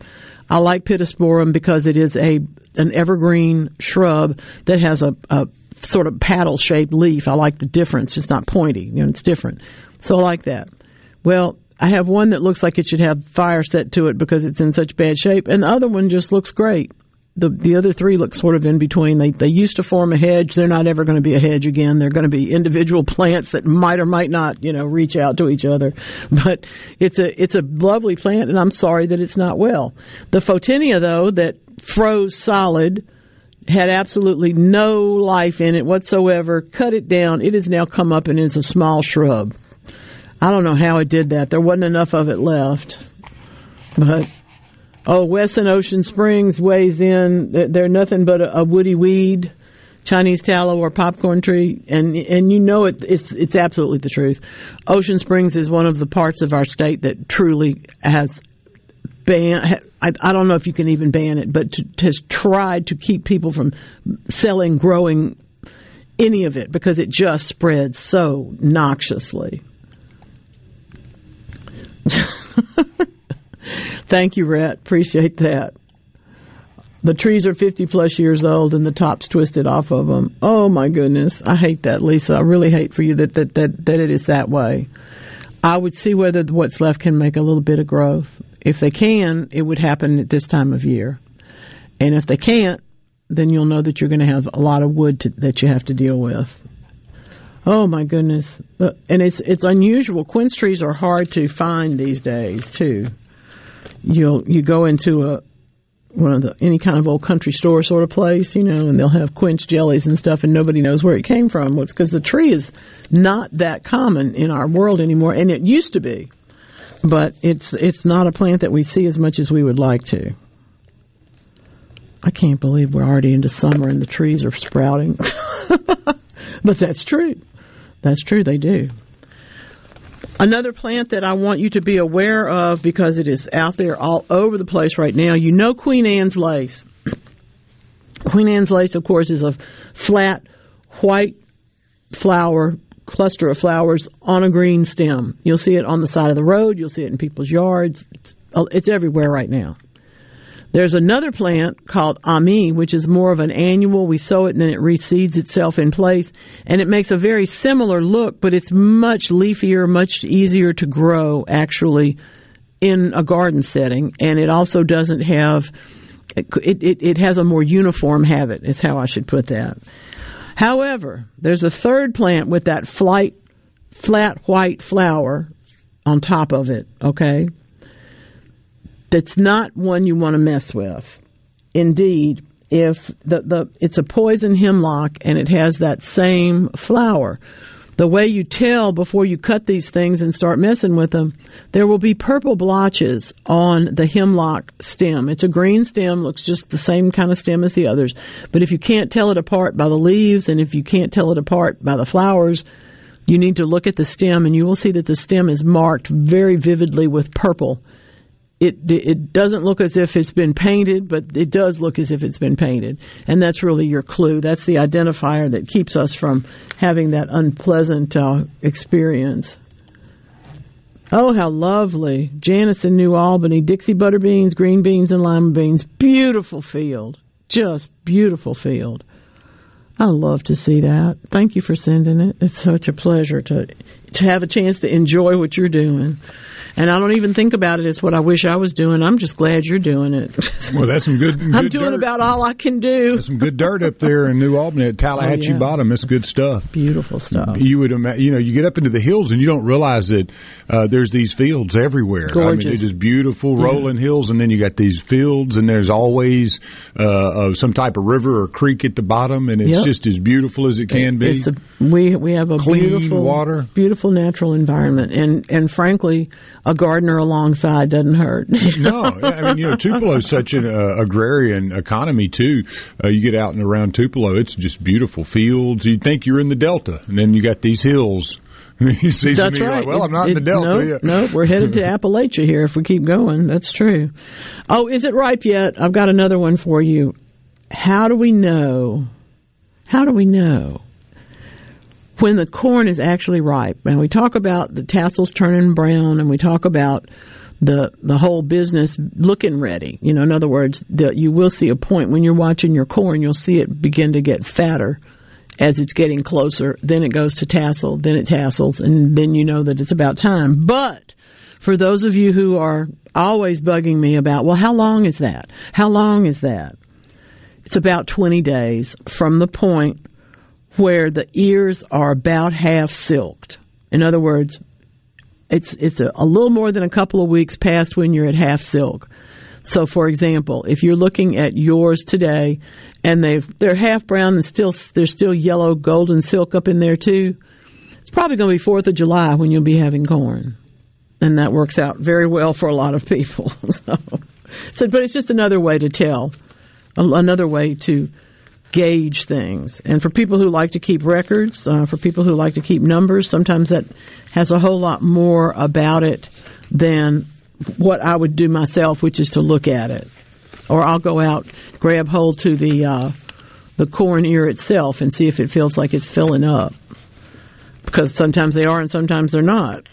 I like Pittosporum because it is a an evergreen shrub that has a, a sort of paddle shaped leaf. I like the difference. It's not pointy. You know, it's different. So I like that. Well, I have one that looks like it should have fire set to it because it's in such bad shape, and the other one just looks great. The the other three look sort of in between. They they used to form a hedge. They're not ever going to be a hedge again. They're going to be individual plants that might or might not, you know, reach out to each other. But it's a it's a lovely plant, and I'm sorry that it's not well. The photinia though that froze solid had absolutely no life in it whatsoever. Cut it down. It has now come up and is a small shrub. I don't know how it did that. There wasn't enough of it left. But oh, Wesson Ocean Springs weighs in. They're- They're nothing but a, a woody weed, Chinese tallow or popcorn tree, and and you know it. It's it's absolutely the truth. Ocean Springs is one of the parts of our state that truly has ban. I, I don't know if you can even ban it, but to, has tried to keep people from selling, growing any of it because it just spreads so noxiously. Thank you, Rhett. Appreciate that. The trees are 50 plus years old and the top's twisted off of them. Oh my goodness. I hate that, Lisa. I really hate for you that, that, that, that it is that way. I would see whether what's left can make a little bit of growth. If they can, it would happen at this time of year. And if they can't, then you'll know that you're going to have a lot of wood to, that you have to deal with. Oh my goodness! Uh, And it's it's unusual. Quince trees are hard to find these days too. You'll you go into a one of the any kind of old country store sort of place, you know, and they'll have quince jellies and stuff, and nobody knows where it came from. It's because the tree is not that common in our world anymore, and it used to be, but it's it's not a plant that we see as much as we would like to. I can't believe we're already into summer and the trees are sprouting. but that's true. That's true, they do. Another plant that I want you to be aware of because it is out there all over the place right now, you know Queen Anne's lace. Queen Anne's lace, of course, is a flat white flower, cluster of flowers on a green stem. You'll see it on the side of the road, you'll see it in people's yards. It's, uh, it's everywhere right now. There's another plant called ammi, which is more of an annual. We sow it and then it reseeds itself in place, and it makes a very similar look, but it's much leafier, much easier to grow actually in a garden setting, and it also doesn't have. It, it, it has a more uniform habit, is how I should put that. However, there's a third plant with that flight, flat white flower on top of it, okay? That's not one you want to mess with. Indeed, if the, the it's a poison hemlock and it has that same flower. The way you tell before you cut these things and start messing with them, there will be purple blotches on the hemlock stem. It's a green stem, looks just the same kind of stem as the others. But if you can't tell it apart by the leaves and if you can't tell it apart by the flowers, you need to look at the stem and you will see that the stem is marked very vividly with purple it it doesn't look as if it's been painted, but it does look as if it's been painted, and that's really your clue. That's the identifier that keeps us from having that unpleasant uh, experience. Oh, how lovely! Janice in New Albany, Dixie butter beans, green beans, and lima beans. Beautiful field, just beautiful field. I love to see that. Thank you for sending it. It's such a pleasure to to have a chance to enjoy what you're doing. And I don't even think about it as what I wish I was doing. I'm just glad you're doing it. well, that's some good. good I'm doing dirt. about all I can do. There's some good dirt up there in New Albany at Tallahatchie Oh, yeah. Bottom. It's good stuff. Beautiful stuff. You would, imagine, you know, you get up into the hills and you don't realize that uh, there's these fields everywhere. I mean, Gorgeous. they're just beautiful Yeah. rolling hills, and then you got these fields, and there's always uh, uh, some type of river or creek at the bottom, and it's Yep. just as beautiful as it can be. It's a, we we have a Clean beautiful water. beautiful natural environment, and and frankly, a gardener alongside doesn't hurt. no, I mean, you know, Tupelo is such an uh, agrarian economy too. Uh, you get out and around Tupelo, it's just beautiful fields. You'd think you're in the Delta, and then you got these hills. you see That's right. like, well, It- I'm not in the Delta. No, yet. no, we're headed to Appalachia here if we keep going. That's true. Oh, is it ripe yet? I've got another one for you. How do we know? How do we know when the corn is actually ripe? And we talk about the tassels turning brown, and we talk about the the whole business looking ready. You know, in other words, the, you will see a point when you're watching your corn, you'll see it begin to get fatter as it's getting closer. Then it goes to tassel, then it tassels, and then you know that it's about time. But for those of you who are always bugging me about, well, how long is that? How long is that? It's about 20 days from the point where the ears are about half silked. In other words, it's it's a, a little more than a couple of weeks past when you're at half silk. So, for example, if you're looking at yours today, and they they're half brown and still there's still yellow golden silk up in there too, it's probably going to be Fourth of July when you'll be having corn, and that works out very well for a lot of people. so, so but it's just another way to tell, another way to gauge things. And for people who like to keep records, uh, for people who like to keep numbers, sometimes that has a whole lot more about it than what I would do myself, which is to look at it. Or I'll go out, grab hold to the uh, the corn ear itself and see if it feels like it's filling up. Because sometimes they are and sometimes they're not.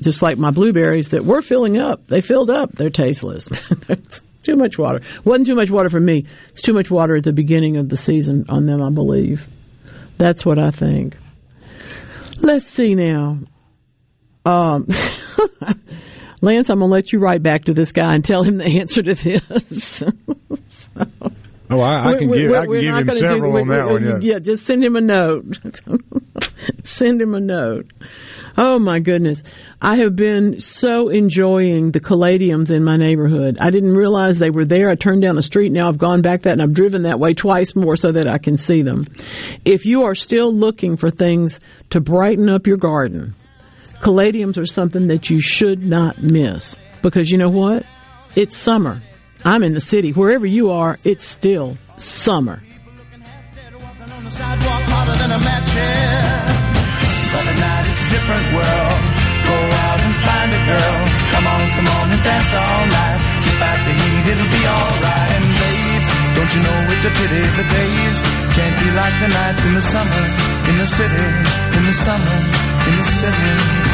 Just like my blueberries that were filling up, they filled up. They're tasteless. Too much water. Wasn't too much water for me. It's too much water at the beginning of the season on them, I believe. That's what I think. Let's see now. Um, Lance, I'm going to let you write back to this guy and tell him the answer to this. Oh, I, I can We're- give, we're- I can give not him do- several we- on that one. Yeah. Yeah, just send him a note. send him a note. Oh my goodness. I have been so enjoying the caladiums in my neighborhood. I didn't realize they were there. I turned down the street. Now I've gone back that and I've driven that way twice more so that I can see them. If you are still looking for things to brighten up your garden, caladiums are something that you should not miss because you know what? It's summer. I'm in the city. Wherever you are, it's still summer. don't you know it's a pity the days can't be like the nights in the summer, in the city, in the summer, in the city.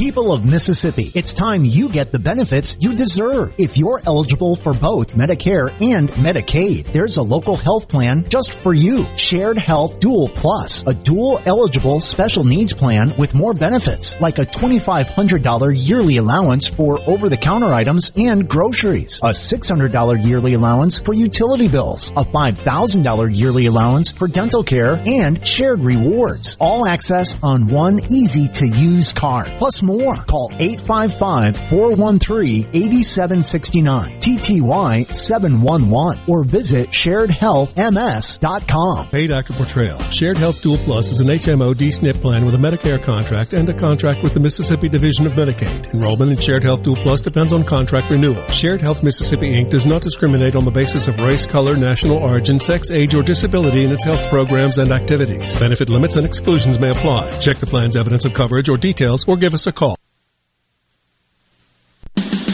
People of Mississippi, it's time you get the benefits you deserve. If you're eligible for both Medicare and Medicaid, there's a local health plan just for you. Shared Health Dual Plus, a dual eligible special needs plan with more benefits, like a $2,500 yearly allowance for over-the-counter items and groceries, a $600 yearly allowance for utility bills, a $5,000 yearly allowance for dental care, and shared rewards. All access on one easy-to-use card. Plus more. Call 855-413-8769, TTY 711, or visit sharedhealthms.com. Hey, Dr. portrayal. Shared Health Dual Plus is an HMO D-SNP plan with a Medicare contract and a contract with the Mississippi Division of Medicaid. Enrollment in Shared Health Dual Plus depends on contract renewal. Shared Health Mississippi Inc. does not discriminate on the basis of race, color, national origin, sex, age, or disability in its health programs and activities. Benefit limits and exclusions may apply. Check the plan's evidence of coverage or details or give us a call.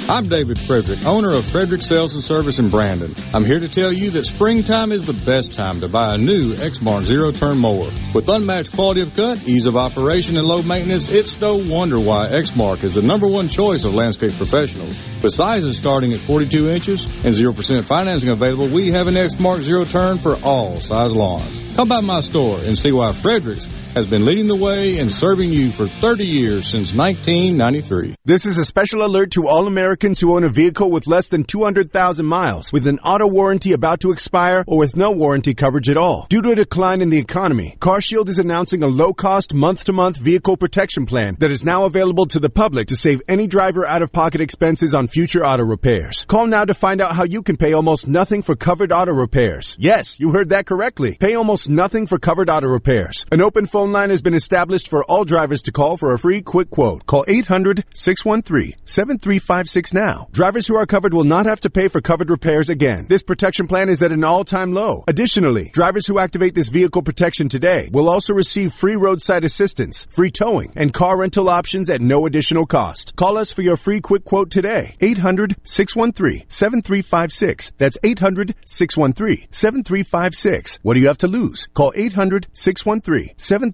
I'm David Frederick, owner of Frederick Sales and Service in Brandon. I'm here to tell you that springtime is the best time to buy a new Exmark zero turn mower. With unmatched quality of cut, ease of operation, and low maintenance, it's no wonder why Exmark is the number one choice of landscape professionals. With sizes starting at 42 inches and 0% financing available, we have an Exmark zero turn for all size lawns. Come by my store and see why Fredericks has been leading the way and serving you for 30 years since 1993. This is a special alert to all Americans who own a vehicle with less than 200,000 miles, with an auto warranty about to expire, or with no warranty coverage at all. Due to a decline in the economy, CarShield is announcing a low-cost month-to-month vehicle protection plan that is now available to the public to save any driver out-of-pocket expenses on future auto repairs. Call now to find out how you can pay almost nothing for covered auto repairs. Yes, you heard that correctly. Pay almost nothing for covered auto repairs. An open phone line has been established for all drivers to call for a free quick quote. Call 800-613-7356 now. Drivers who are covered will not have to pay for covered repairs again. This protection plan is at an all-time low. Additionally, drivers who activate this vehicle protection today will also receive free roadside assistance, free towing, and car rental options at no additional cost. Call us for your free quick quote today. 800-613-7356. That's 800-613-7356. What do you have to lose? Call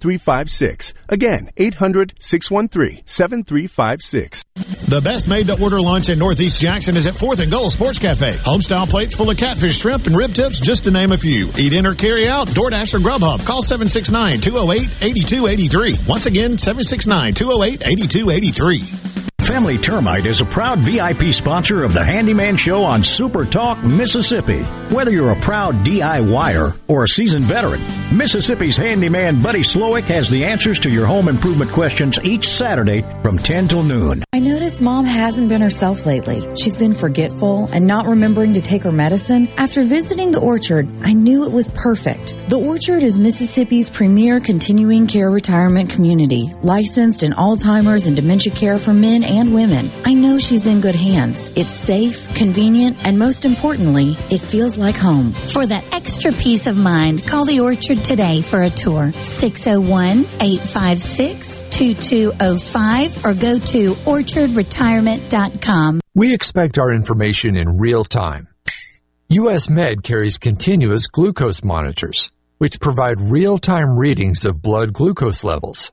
800-613-7356. Again, 800-613-7356. The best made to order lunch in Northeast Jackson is at 4th and Goal Sports Cafe. Homestyle plates full of catfish, shrimp, and rib tips, just to name a few. Eat in or carry out, DoorDash or Grubhub. Call 769-208-8283. Once again, 769-208-8283. Family Termite is a proud VIP sponsor of the Handyman Show on Super Talk, Mississippi. Whether you're a proud DIYer or a seasoned veteran, Mississippi's handyman Buddy Slowick has the answers to your home improvement questions each Saturday from 10 till noon. I noticed mom hasn't been herself lately. She's been forgetful and not remembering to take her medicine. After visiting the orchard, I knew it was perfect. The orchard is Mississippi's premier continuing care retirement community, licensed in Alzheimer's and dementia care for men and women. I know she's in good hands. It's safe, convenient, and most importantly, it feels like home. For that extra peace of mind, call the Orchard today for a tour. 601-856-2205 or go to orchardretirement.com. We expect our information in real time. US Med carries continuous glucose monitors, which provide real-time readings of blood glucose levels.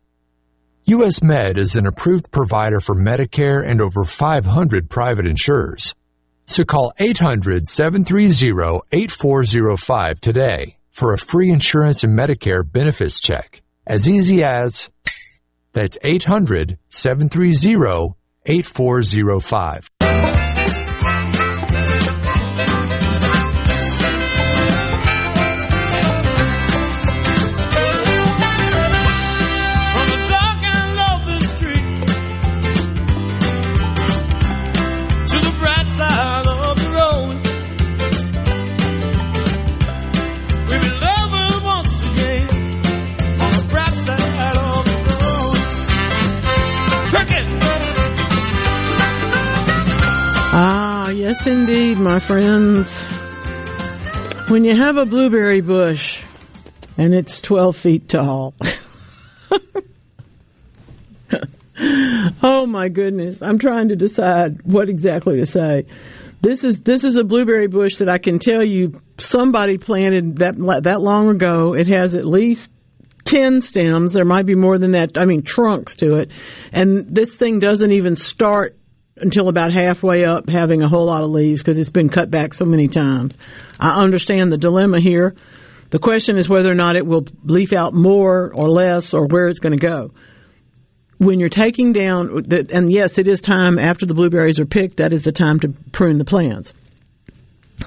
US Med is an approved provider for Medicare and over 500 private insurers. So call 800 730 8405 today for a free insurance and Medicare benefits check. As easy as that's 800 730 8405. Yes, indeed, my friends. When you have a blueberry bush and it's 12 feet tall. oh my goodness. I'm trying to decide what exactly to say. This is this is a blueberry bush that I can tell you somebody planted that that long ago. It has at least 10 stems. There might be more than that. I mean, trunks to it. And this thing doesn't even start until about halfway up having a whole lot of leaves because it's been cut back so many times. I understand the dilemma here. The question is whether or not it will leaf out more or less or where it's going to go. When you're taking down, and yes, it is time after the blueberries are picked, that is the time to prune the plants.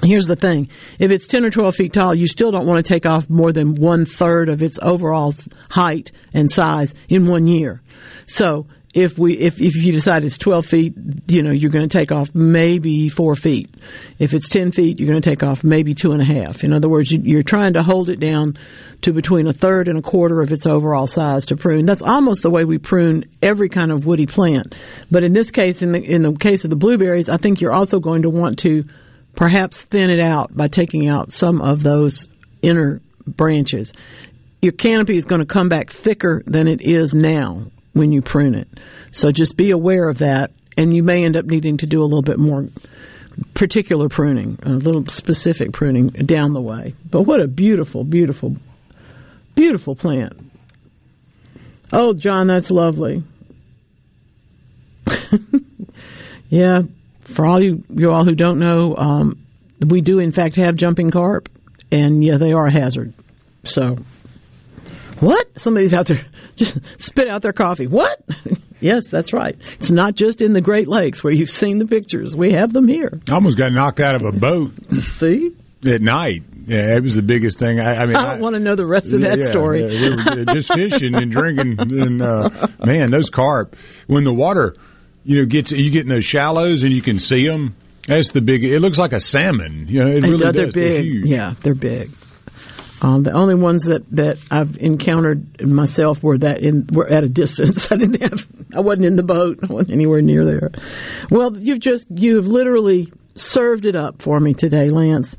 Here's the thing. If it's 10 or 12 feet tall, you still don't want to take off more than one third of its overall height and size in one year. So if we if if you decide it's 12 feet, you know you're going to take off maybe four feet. If it's 10 feet, you're going to take off maybe two and a half. In other words, you, are trying to hold it down to between a third and a quarter of its overall size to prune. That's almost the way we prune every kind of woody plant. But in this case, in the in the case of the blueberries, I think you're also going to want to perhaps thin it out by taking out some of those inner branches. Your canopy is going to come back thicker than it is now when you prune it. So just be aware of that, and you may end up needing to do a little bit more particular pruning, a little specific pruning down the way. But what a beautiful, beautiful, beautiful plant. Oh, John, that's lovely. yeah, for all you, you all who don't know, um, we do in fact have jumping carp, and yeah, they are a hazard. So, what? Somebody's out there just spit out their coffee. What? yes, that's right. It's not just in the Great Lakes where you've seen the pictures. We have them here. I almost got knocked out of a boat. See? At night. Yeah, it was the biggest thing. I, I mean, I don't I, want to know the rest of that yeah, story. Yeah, we just fishing and drinking, and uh, man, those carp. When the water, you know, gets you get in those shallows and you can see them. That's the big. It looks like a salmon. You know, it really they're does. Big. They're huge. Yeah, they're big. Um, the only ones that, that I've encountered myself were that in were at a distance. I didn't have I wasn't in the boat. I wasn't anywhere near there. Well, you've just you've literally served it up for me today, Lance.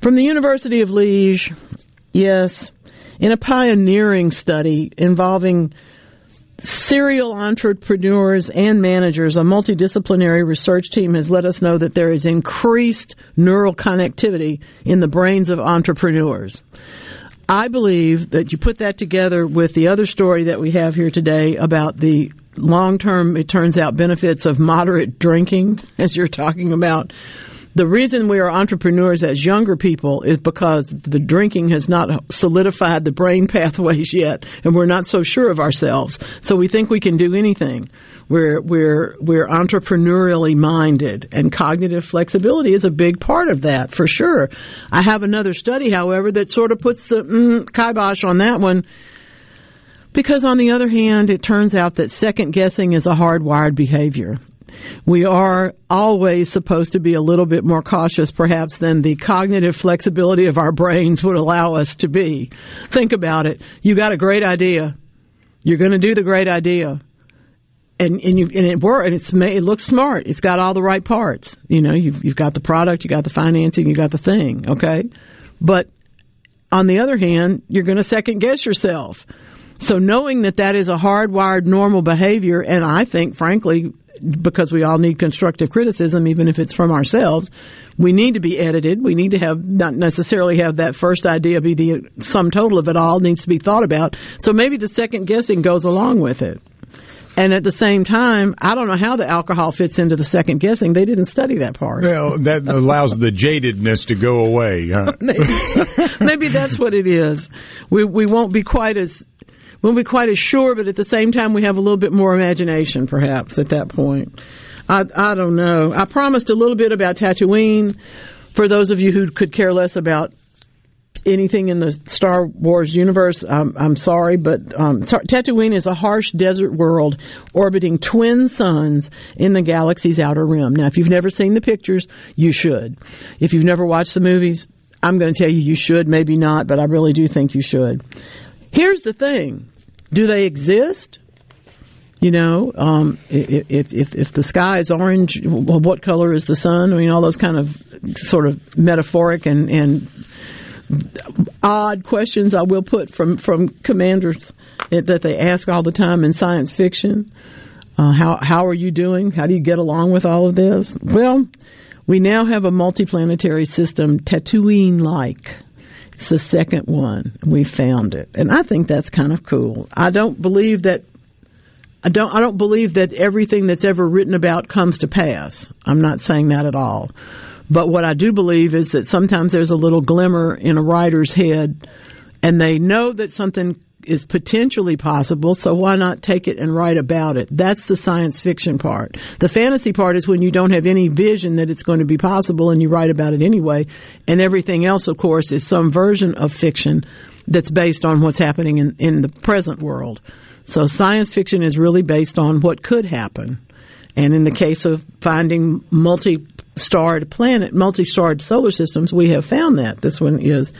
From the University of Liege, yes, in a pioneering study involving serial entrepreneurs and managers, a multidisciplinary research team has let us know that there is increased neural connectivity in the brains of entrepreneurs. I believe that you put that together with the other story that we have here today about the long term, it turns out, benefits of moderate drinking, as you're talking about the reason we are entrepreneurs as younger people is because the drinking has not solidified the brain pathways yet, and we're not so sure of ourselves. So we think we can do anything. We're we're we're entrepreneurially minded, and cognitive flexibility is a big part of that for sure. I have another study, however, that sort of puts the mm, kibosh on that one. Because on the other hand, it turns out that second guessing is a hardwired behavior we are always supposed to be a little bit more cautious perhaps than the cognitive flexibility of our brains would allow us to be. Think about it. You got a great idea. You're going to do the great idea. And, and you, and it works, and it's, it looks smart. It's got all the right parts. You know, you've, you've got the product, you got the financing, you got the thing, okay? But on the other hand, you're going to second guess yourself. So knowing that that is a hardwired normal behavior, and I think, frankly, because we all need constructive criticism, even if it's from ourselves. We need to be edited. We need to have not necessarily have that first idea be the sum total of it all needs to be thought about. So maybe the second guessing goes along with it. And at the same time, I don't know how the alcohol fits into the second guessing. They didn't study that part. Well, that allows the jadedness to go away. Huh? maybe, maybe that's what it is. We we won't be quite as won't be quite as sure, but at the same time, we have a little bit more imagination, perhaps, at that point. I, I don't know. I promised a little bit about Tatooine. For those of you who could care less about anything in the Star Wars universe, I'm, I'm sorry, but um, Tatooine is a harsh desert world orbiting twin suns in the galaxy's outer rim. Now, if you've never seen the pictures, you should. If you've never watched the movies, I'm going to tell you you should, maybe not, but I really do think you should. Here's the thing. Do they exist? You know, um, if, if, if the sky is orange, what color is the sun? I mean, all those kind of sort of metaphoric and, and odd questions I will put from, from commanders that they ask all the time in science fiction. Uh, how, how are you doing? How do you get along with all of this? Well, we now have a multiplanetary system, Tatooine like It's the second one. We found it. And I think that's kind of cool. I don't believe that I don't I don't believe that everything that's ever written about comes to pass. I'm not saying that at all. But what I do believe is that sometimes there's a little glimmer in a writer's head and they know that something is potentially possible, so why not take it and write about it? That's the science fiction part. The fantasy part is when you don't have any vision that it's going to be possible and you write about it anyway. And everything else, of course, is some version of fiction that's based on what's happening in, in the present world. So science fiction is really based on what could happen. And in the case of finding multi-starred planet, multi-starred solar systems, we have found that. This one is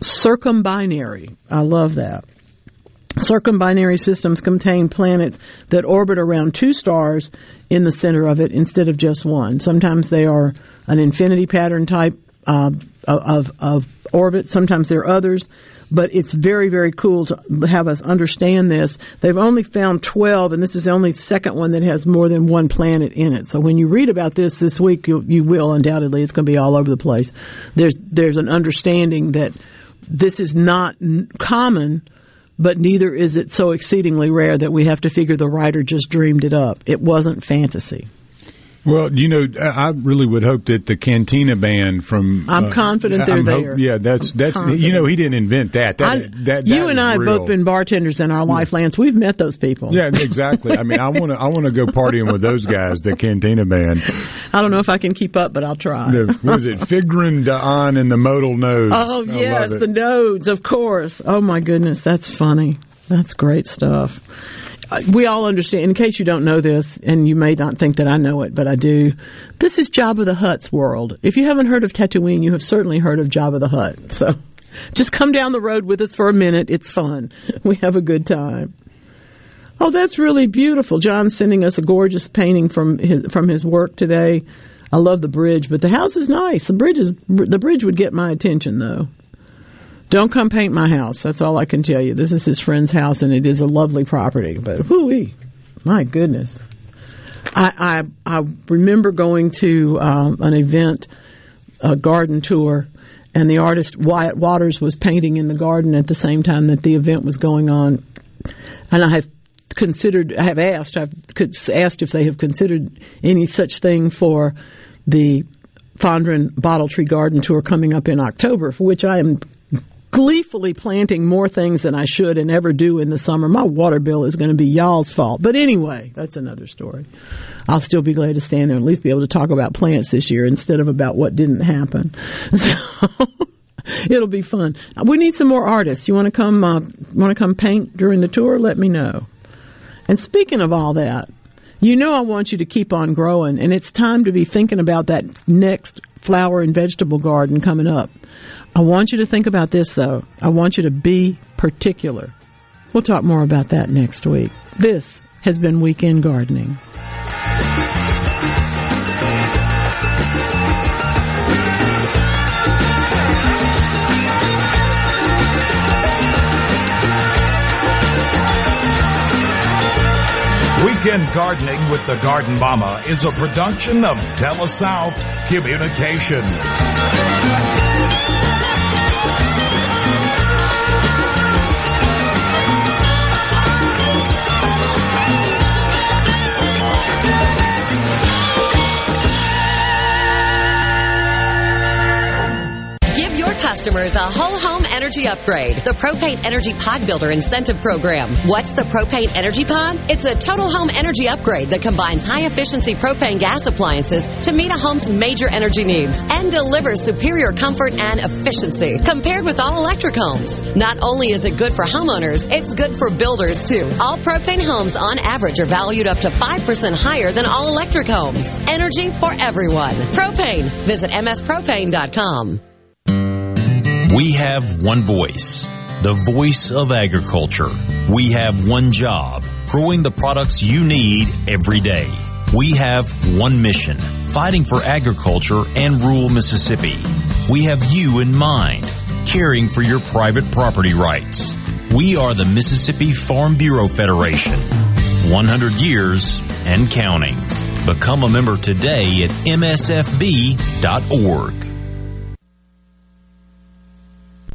circumbinary. I love that. Circumbinary systems contain planets that orbit around two stars in the center of it instead of just one. Sometimes they are an infinity pattern type uh, of, of orbit. Sometimes there are others but it's very, very cool to have us understand this. They've only found 12, and this is the only second one that has more than one planet in it. So when you read about this this week, you, you will undoubtedly. It's going to be all over the place. There's there's an understanding that this is not common, but neither is it so exceedingly rare that we have to figure the writer just dreamed it up. It wasn't fantasy. Well, you know, I really would hope that the Cantina band from. I'm uh, confident they're I'm there. Hope, yeah, that's that's confident. you know he didn't invent that. That, I, that, that you and I have both been bartenders in our life, Lance. We've met those people. Yeah, exactly. I mean, I want to I want to go partying with those guys, the Cantina band. I don't know if I can keep up, but I'll try. The, what is it? Figrin D'An and the modal nodes. Oh I yes, the nodes, of course. Oh my goodness, that's funny. That's great stuff Uh, we all understand, in case you don't know this, and you may not think that I know it, but I do, this is Jabba the Hutt's world. If you haven't heard of Tatooine, you have certainly heard of Jabba the Hutt. So just come down the road with us for a minute. It's fun. We have a good time. Oh, that's really beautiful. John's sending us a gorgeous painting from his, from his work today. I love the bridge, but the house is nice. The bridge is, the bridge would get my attention though. Don't come paint my house. That's all I can tell you. This is his friend's house, and it is a lovely property. But whoo my goodness. I, I, I remember going to um, an event, a garden tour, and the artist Wyatt Waters was painting in the garden at the same time that the event was going on. And I have considered, I have asked, I've asked if they have considered any such thing for the Fondren Bottle Tree Garden Tour coming up in October, for which I am gleefully planting more things than I should and ever do in the summer. My water bill is going to be y'all's fault. But anyway, that's another story. I'll still be glad to stand there and at least be able to talk about plants this year instead of about what didn't happen. So it'll be fun. We need some more artists. You want to come? Uh, want to come paint during the tour? Let me know. And speaking of all that, you know I want you to keep on growing, and it's time to be thinking about that next flower and vegetable garden coming up. I want you to think about this, though. I want you to be particular. We'll talk more about that next week. This has been Weekend Gardening. Weekend Gardening with the Garden Mama is a production of TeleSouth Communication. Customers a whole home energy upgrade. The Propane Energy Pod Builder Incentive Program. What's the Propane Energy Pod? It's a total home energy upgrade that combines high efficiency propane gas appliances to meet a home's major energy needs and delivers superior comfort and efficiency compared with all electric homes. Not only is it good for homeowners, it's good for builders too. All propane homes on average are valued up to 5% higher than all electric homes. Energy for everyone. Propane. Visit mspropane.com. We have one voice, the voice of agriculture. We have one job, growing the products you need every day. We have one mission, fighting for agriculture and rural Mississippi. We have you in mind, caring for your private property rights. We are the Mississippi Farm Bureau Federation. 100 years and counting. Become a member today at msfb.org.